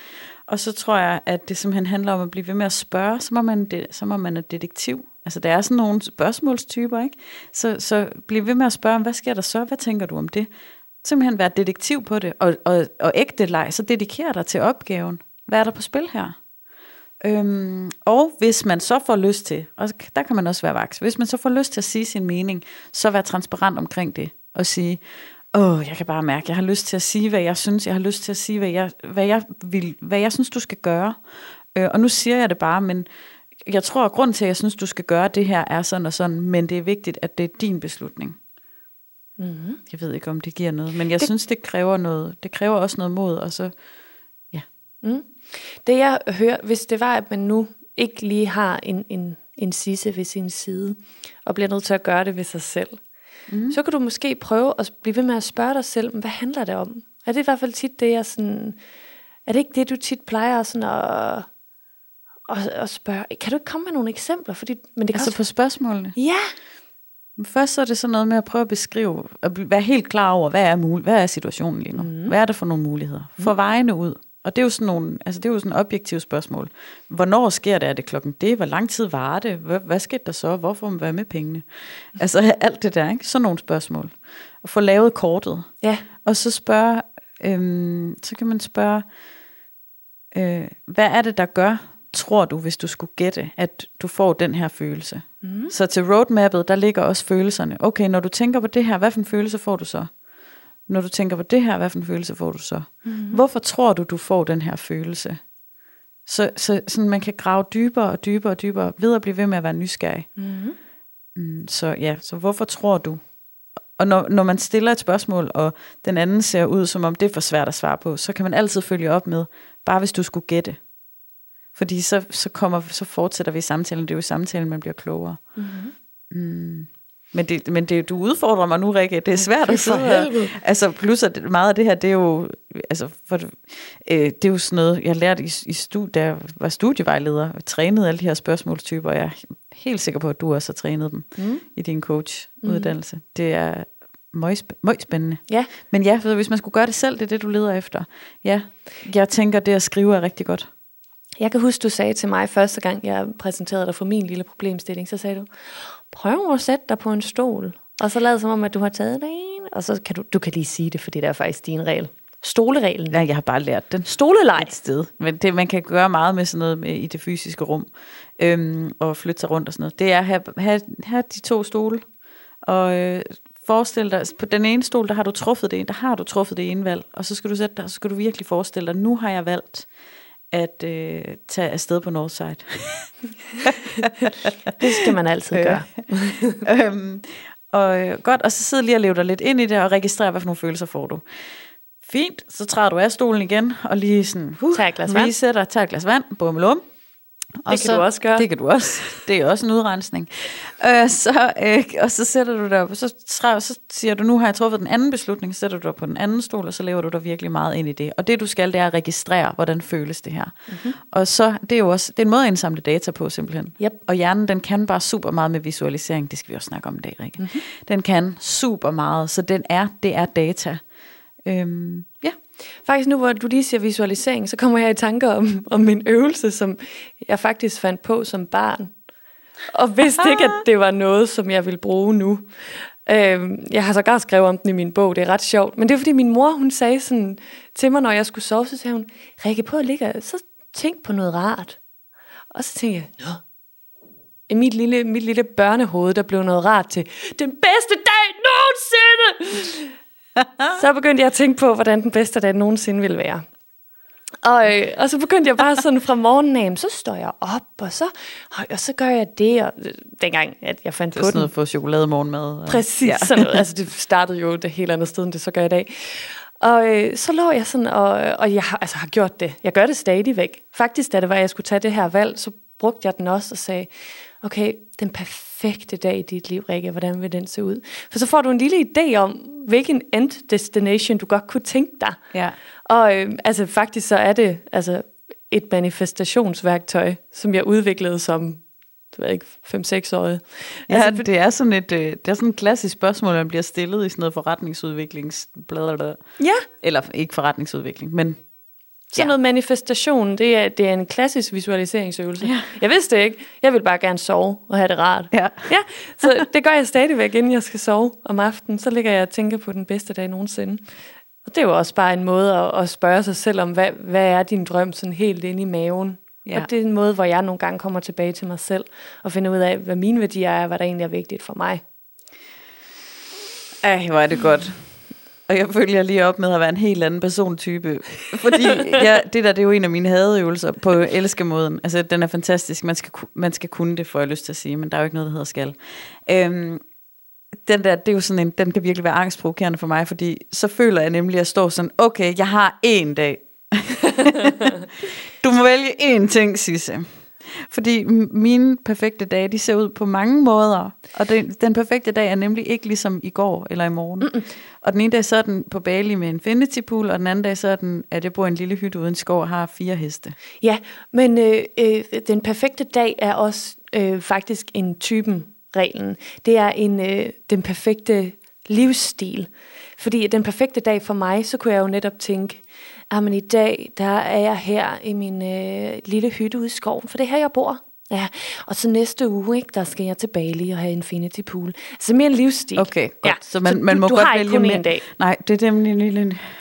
Og så tror jeg, at det simpelthen handler om at blive ved med at spørge, så må man, det, så må man er detektiv. Altså, der er sådan nogle spørgsmålstyper, ikke? Så, så bliv ved med at spørge, hvad sker der så? Hvad tænker du om det? Simpelthen være detektiv på det, og, og, og ægte leg, så dedikerer dig til opgaven. Hvad er der på spil her? Øhm, og hvis man så får lyst til, og der kan man også være vaks, hvis man så får lyst til at sige sin mening, så vær transparent omkring det, og sige, åh, jeg kan bare mærke, jeg har lyst til at sige, hvad jeg synes, jeg har lyst til at sige, hvad jeg, hvad jeg, vil, hvad jeg synes, du skal gøre. Øh, og nu siger jeg det bare, men jeg tror, at grund til, at jeg synes, du skal gøre det her, er sådan og sådan, men det er vigtigt, at det er din beslutning. Mm-hmm. Jeg ved ikke, om det giver noget, men jeg det, synes, det kræver noget. Det kræver også noget mod, og så, ja. Mm. Det jeg hører, hvis det var, at man nu ikke lige har en, en, en sisse ved sin side, og bliver nødt til at gøre det ved sig selv, mm. så kan du måske prøve at blive ved med at spørge dig selv, hvad handler det om? Er det i hvert fald tit det, jeg sådan... Er det ikke det, du tit plejer sådan at, at, at spørge? Kan du ikke komme med nogle eksempler? Fordi, men det kan altså også... på spørgsmålene? Ja. Først så er det sådan noget med at prøve at beskrive, at være helt klar over, hvad er, mul- hvad er situationen lige nu? Mm. Hvad er det for nogle muligheder? Få mm. vejene ud. Og det er jo sådan nogle, altså det er jo sådan objektive spørgsmål. Hvornår sker det? Er det klokken det? Hvor lang tid var det? Hvad, hvad skete der så? Hvorfor må være med pengene? Altså alt det der, ikke? Sådan nogle spørgsmål. Og få lavet kortet. Ja. Og så spørge, øhm, så kan man spørge, øh, hvad er det, der gør, tror du, hvis du skulle gætte, at du får den her følelse? Mm. Så til roadmappet, der ligger også følelserne. Okay, når du tænker på det her, hvad for en følelse får du så? Når du tænker på det her, hvad for en følelse får du så? Mm. Hvorfor tror du, du får den her følelse? Så, så sådan, man kan grave dybere og dybere og dybere ved at blive ved med at være nysgerrig. Mm. Mm, så ja, så hvorfor tror du? Og når, når man stiller et spørgsmål, og den anden ser ud, som om det er for svært at svare på, så kan man altid følge op med, bare hvis du skulle gætte. Fordi så, så, kommer, så fortsætter vi samtalen. Det er jo samtalen, man bliver klogere. Mm-hmm. Mm. Men, det, men det, du udfordrer mig nu, Rikke. Det er svært at sidde her. Altså, plus at meget af det her, det er jo, altså, for, øh, det er jo sådan noget, jeg lærte i, i studie, da jeg var studievejleder, og trænede alle de her spørgsmålstyper, og jeg er helt sikker på, at du også har trænet dem mm. i din coachuddannelse. Mm. Det er møg spændende. Ja. Men ja, hvis man skulle gøre det selv, det er det, du leder efter. Ja, jeg tænker, det at skrive er rigtig godt. Jeg kan huske, du sagde til mig første gang, jeg præsenterede dig for min lille problemstilling, så sagde du, prøv at sætte dig på en stol, og så lad som om, at du har taget det en, og så kan du, du kan lige sige det, fordi det er faktisk din regel. Stolereglen. Ja, jeg har bare lært den. Stolelej. Et sted. Men det, man kan gøre meget med sådan noget med, i det fysiske rum, øhm, og flytte sig rundt og sådan noget. Det er at have, have, have de to stole, og øh, forestil dig, på den ene stol, der har du truffet det, der har du truffet det ene valg, og så skal du sætte dig, så skal du virkelig forestille dig, nu har jeg valgt, at øh, tage afsted på Northside. det skal man altid gøre. øhm, og øh, godt, og så sidde lige og leve dig lidt ind i det, og registrere, hvad for nogle følelser får du. Fint, så træder du af stolen igen, og lige sådan, uh, tag et glas vand. Resetter, tag et glas vand, bummelum, og det kan så, du også gøre. Det kan du også. Det er også en udrensning. Øh, så, øh, og så sætter du dig så, så siger du, nu har jeg truffet den anden beslutning, så sætter du dig på den anden stol, og så laver du dig virkelig meget ind i det. Og det du skal, det er at registrere, hvordan føles det her. Mm-hmm. Og så, det er jo også, det er en måde at indsamle data på simpelthen. Yep. Og hjernen, den kan bare super meget med visualisering, det skal vi også snakke om i dag, Rikke. Mm-hmm. Den kan super meget, så den er, det er data. Øhm, ja. Faktisk nu, hvor du lige siger visualisering, så kommer jeg i tanker om, om min øvelse, som jeg faktisk fandt på som barn. Og vidste ikke, at det var noget, som jeg ville bruge nu. Øhm, jeg har så godt skrevet om den i min bog, det er ret sjovt. Men det er fordi min mor, hun sagde sådan til mig, når jeg skulle sove, så sagde hun, Rikke, på at ligge, så tænk på noget rart. Og så tænkte jeg, Nå. I mit lille, mit lille børnehoved, der blev noget rart til, den bedste dag nogensinde! så begyndte jeg at tænke på, hvordan den bedste dag nogensinde ville være. Og, øh, og så begyndte jeg bare sådan fra morgenen af, så står jeg op, og så, og så gør jeg det, og øh, dengang, at jeg fandt på den. Det er sådan noget for chokolade morgenmad. Og, Præcis, ja. sådan noget. Altså det startede jo det helt andet sted, end det så gør i dag. Og øh, så lå jeg sådan, og, og jeg har, altså, har gjort det. Jeg gør det stadigvæk. Faktisk, da det var, at jeg skulle tage det her valg, så brugte jeg den også og sagde, okay, den perfekte dag i dit liv, Rikke, hvordan vil den se ud? For så får du en lille idé om, hvilken end destination du godt kunne tænke dig. Ja. Og øh, altså faktisk så er det altså et manifestationsværktøj, som jeg udviklede som det ved ikke, 5-6 år. Ja, altså, det er sådan et, øh, det er sådan et klassisk spørgsmål, der bliver stillet i sådan noget forretningsudviklingsblad. Der. Ja. Eller ikke forretningsudvikling, men sådan ja. noget manifestation, det er, det er en klassisk visualiseringsøvelse. Ja. Jeg vidste det ikke. Jeg vil bare gerne sove og have det rart. Ja. ja. Så det gør jeg stadigvæk, inden jeg skal sove om aftenen. Så ligger jeg og tænker på den bedste dag nogensinde. Og det er jo også bare en måde at, at spørge sig selv om, hvad, hvad er din drøm sådan helt inde i maven? Ja. Og det er en måde, hvor jeg nogle gange kommer tilbage til mig selv og finder ud af, hvad mine værdier er, hvad der egentlig er vigtigt for mig. Ej, hvor er det godt. Og jeg følger lige op med at være en helt anden persontype. Fordi ja, det der, det er jo en af mine hadeøvelser på elskemåden. Altså, den er fantastisk. Man skal, man skal kunne det, får jeg lyst til at sige, men der er jo ikke noget, der hedder skal. Øhm, den der, det er jo sådan en, den kan virkelig være angstprovokerende for mig, fordi så føler jeg nemlig, at jeg står sådan, okay, jeg har én dag. du må vælge én ting, Sisse. Fordi mine perfekte dage, de ser ud på mange måder. Og den, den perfekte dag er nemlig ikke ligesom i går eller i morgen. Mm-mm. Og den ene dag så er den på Bali med infinity pool, og den anden dag så er den, at jeg bor i en lille hytte uden skov og har fire heste. Ja, men øh, øh, den perfekte dag er også øh, faktisk en typen reglen. Det er en øh, den perfekte livsstil. Fordi den perfekte dag for mig, så kunne jeg jo netop tænke, men i dag, der er jeg her i min øh, lille hytte ude i skoven, for det er her, jeg bor. Ja, og så næste uge, ikke, der skal jeg til Bali og have Infinity Pool. Altså mere en livsstil. Okay, godt. Ja, så man, så man må du godt har vælge ikke kun mere. en dag. Nej, det er, nemlig,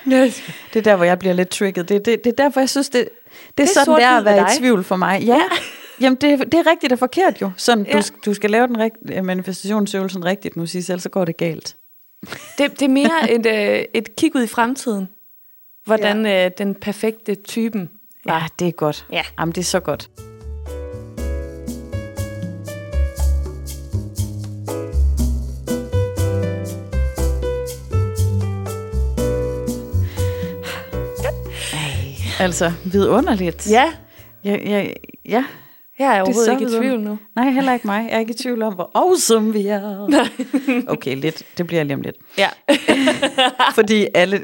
det, det er der, hvor jeg bliver lidt trigget. Det, det, det er derfor, jeg synes, det, det, det er sådan, det er at være i tvivl for mig. Ja, Jamen, det, det er rigtigt og forkert jo. Sådan, ja. du, du skal lave den rigt, manifestationsøvelsen rigtigt nu, sige, ellers så går det galt. Det, det er mere et, øh, et kig ud i fremtiden. Hvordan ja. øh, den perfekte typen var. Ja, det er godt. Ja. Jamen, det er så godt. Altså, vidunderligt. Ja. Ja, ja, ja. Jeg er overhovedet ikke i tvivl nu. Nej, heller ikke mig. Jeg er ikke i tvivl om, hvor awesome vi er. okay, lidt. Det bliver lige om lidt. Ja. Fordi alle,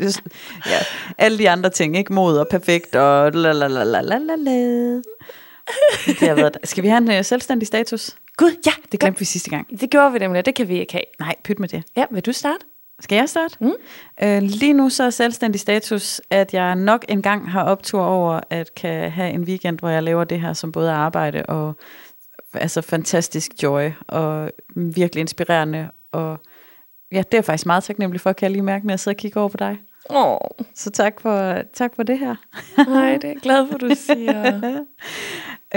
ja, alle de andre ting, ikke? Mod og perfekt og la la la la la la la. Det har været, skal vi have en uh, selvstændig status? Gud, ja. Det glemte vi sidste gang. Det gjorde vi nemlig, det kan vi ikke have. Nej, pyt med det. Ja, vil du starte? Skal jeg starte? Mm. Øh, lige nu så er selvstændig status, at jeg nok engang har optur over at kan have en weekend, hvor jeg laver det her som både arbejde og altså fantastisk joy og virkelig inspirerende. Og ja, det er faktisk meget taknemmelig for, kan jeg lige mærke, når jeg sidder og kigger over på dig. Oh. Så tak for, tak for det her. Nej, det er jeg glad for, du siger.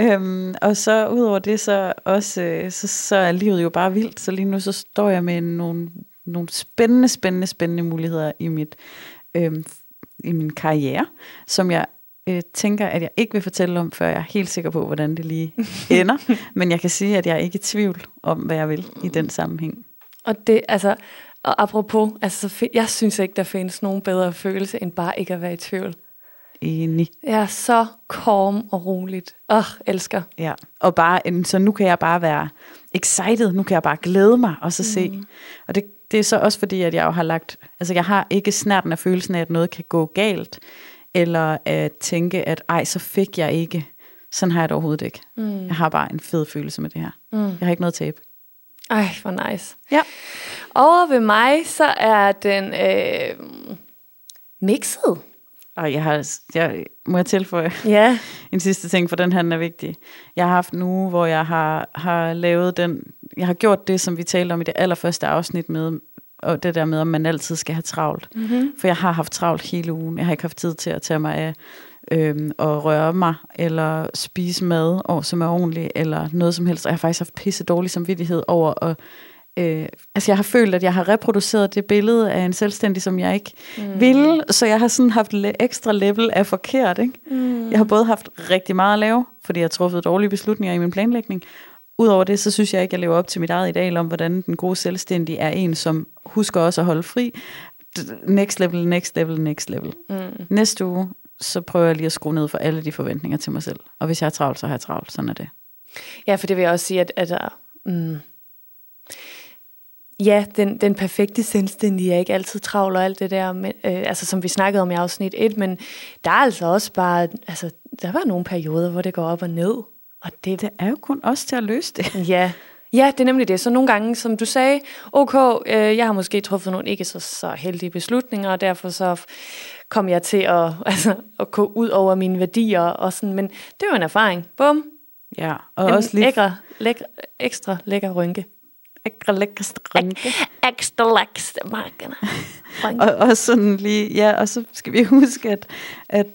øhm, og så udover det, så, også, øh, så, så er livet jo bare vildt. Så lige nu så står jeg med nogle nogle spændende, spændende, spændende muligheder i mit øh, i min karriere, som jeg øh, tænker, at jeg ikke vil fortælle om, før jeg er helt sikker på, hvordan det lige ender. Men jeg kan sige, at jeg er ikke i tvivl om, hvad jeg vil i den sammenhæng. Og det, altså, og apropos, altså, jeg synes ikke, der findes nogen bedre følelse, end bare ikke at være i tvivl. Enig. Jeg er så calm og roligt. Åh, oh, elsker. Ja, og bare, så nu kan jeg bare være excited, nu kan jeg bare glæde mig og så mm. se. Og det, det er så også fordi, at jeg jo har lagt, altså jeg har ikke snærten af følelsen af, at noget kan gå galt, eller at tænke, at ej, så fik jeg ikke. Sådan har jeg det overhovedet ikke. Mm. Jeg har bare en fed følelse med det her. Mm. Jeg har ikke noget tab. Ej, hvor nice. Ja. Over ved mig, så er den øh, mixet. Og jeg har, jeg, må jeg tilføje ja. en sidste ting, for den her er vigtig. Jeg har haft en uge, hvor jeg har, har lavet den, jeg har gjort det, som vi talte om i det allerførste afsnit med, og det der med, om man altid skal have travlt. Mm-hmm. For jeg har haft travlt hele ugen. Jeg har ikke haft tid til at tage mig af øhm, og røre mig, eller spise mad, og, som er ordentligt, eller noget som helst. Og jeg har faktisk haft pisse dårlig samvittighed over at Øh, altså jeg har følt, at jeg har reproduceret det billede af en selvstændig, som jeg ikke mm. ville, så jeg har sådan haft le- ekstra level af forkert. Ikke? Mm. Jeg har både haft rigtig meget at lave, fordi jeg har truffet dårlige beslutninger i min planlægning. Udover det, så synes jeg ikke, at jeg lever op til mit eget ideal om, hvordan den gode selvstændige er en, som husker også at holde fri. Next level, next level, next level. Mm. Næste uge, så prøver jeg lige at skrue ned for alle de forventninger til mig selv. Og hvis jeg har travlt, så har jeg travlt. Sådan er det. Ja, for det vil jeg også sige, at, at mm, ja, den, den perfekte selvstændige er ikke altid travl og alt det der, men, øh, altså, som vi snakkede om i afsnit 1, men der er altså også bare, altså, der var nogle perioder, hvor det går op og ned. Og det, Det er jo kun os til at løse det. Ja. ja, det er nemlig det. Så nogle gange, som du sagde, ok, øh, jeg har måske truffet nogle ikke så, så heldige beslutninger, og derfor så kom jeg til at, altså, at gå ud over mine værdier, og sådan, men det er jo en erfaring. Bum. Ja, og En også lidt lækre, lækre, ekstra lækker rynke. Ekstra lækker markerne. Og også sådan lige, ja, og så skal vi huske, at, at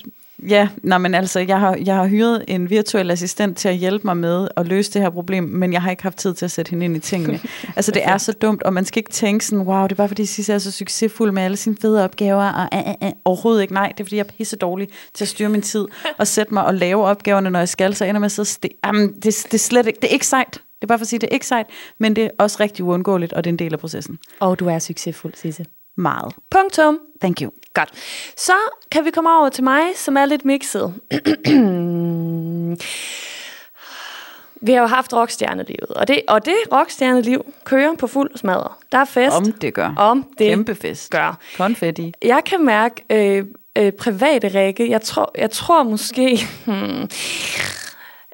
ja, nej, men altså, jeg har, jeg har hyret en virtuel assistent til at hjælpe mig med at løse det her problem, men jeg har ikke haft tid til at sætte hende ind i tingene. altså, det er så dumt, og man skal ikke tænke sådan, wow, det er bare fordi Sisse er så succesfuld med alle sine fede opgaver, og uh, uh, uh. overhovedet ikke, nej, det er fordi, jeg er pisse dårlig til at styre min tid, og sætte mig og lave opgaverne, når jeg skal, så ender med at sidde sti- Jamen, det, det, er slet ikke, det er ikke sejt. Det er bare for at sige, det er ikke sejt, men det er også rigtig uundgåeligt, og det er en del af processen. Og du er succesfuld, Sisse. Meget. Punktum. Thank you. Godt. Så kan vi komme over til mig, som er lidt mixet. vi har jo haft rockstjernelivet, og det, og det rockstjerneliv kører på fuld smadre. Der er fest. Om det gør. Om det Kæmpe fest. gør. Konfetti. Jeg kan mærke øh, øh, private Rikke. Jeg tror, jeg tror måske, hmm,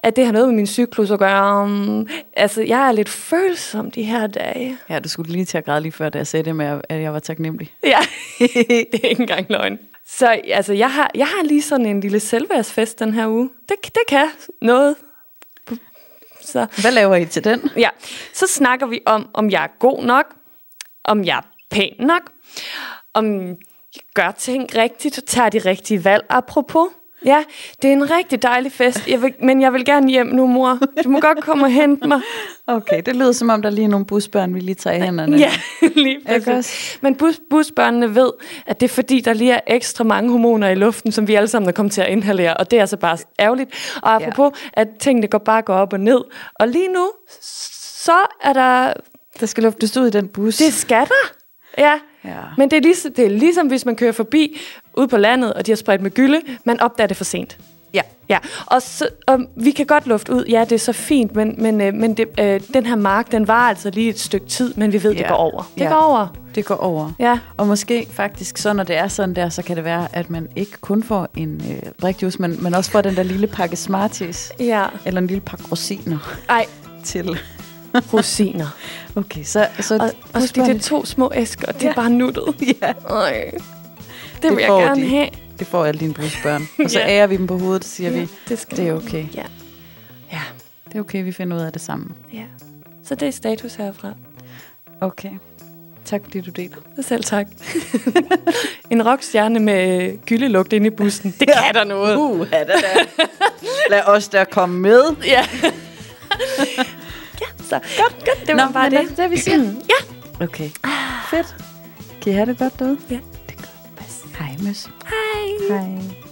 at det har noget med min cyklus at gøre. Um, altså, jeg er lidt følsom de her dage. Ja, du skulle lige til at græde lige før, da jeg sagde det med, at jeg var taknemmelig. Ja, det er ikke engang løgn. Så altså, jeg har, jeg har lige sådan en lille selvværdsfest den her uge. Det, det kan noget. Så, Hvad laver I til den? ja. så snakker vi om, om jeg er god nok, om jeg er pæn nok, om jeg gør ting rigtigt og tager de rigtige valg. Apropos, ja, det er en rigtig dejlig fest, jeg vil, men jeg vil gerne hjem nu, mor. Du må godt komme og hente mig. Okay, det lyder som om, der er lige nogle busbørn, vi lige tager i hænderne. Ja, lige præcis. Men bus, busbørnene ved, at det er fordi, der lige er ekstra mange hormoner i luften, som vi alle sammen er kommet til at inhalere, og det er altså bare ærgerligt. Og apropos, ja. at tingene går bare går op og ned. Og lige nu, så er der... Der skal luftes ud i den bus. Det skal der. Ja. Ja. Men det er, ligesom, det er ligesom, hvis man kører forbi ude på landet, og de har spredt med gylde, man opdager det for sent. Ja. Ja, og, så, og vi kan godt lufte ud, ja, det er så fint, men, men, øh, men det, øh, den her mark, den var altså lige et stykke tid, men vi ved, Ja. det går over. Det Ja. går over. Det går over. Ja. Og måske faktisk, så når det er sådan der, så kan det være, at man ikke kun får en øh, brikjuice, men, men også får den der lille pakke Smarties, Ja. eller en lille pakke rosiner Ej, til. Rosiner. Okay, så, så og, og fordi det er to små æsker, og det er Ja. bare nuttet. ja, Ej. Det, Det vil jeg gerne de. have. det får alle dine busbørn. Og så Ja. ærer vi dem på hovedet, siger vi, det, skal det er okay. Ja. ja. Det er okay, vi finder ud af det sammen. Ja. Så det er status herfra. Okay. Tak fordi du deler. Selv tak. en rockstjerne med gyldelugt inde i bussen. Det kan der noget. Uh, da, da. Lad os der komme med. Ja. Så godt, godt. Det var Nå, bare det. er det, vi siger? ja. Okay. Fedt. Kan I have det godt derude? Ja. Det er godt. Hej, Møs. Hej. Hej.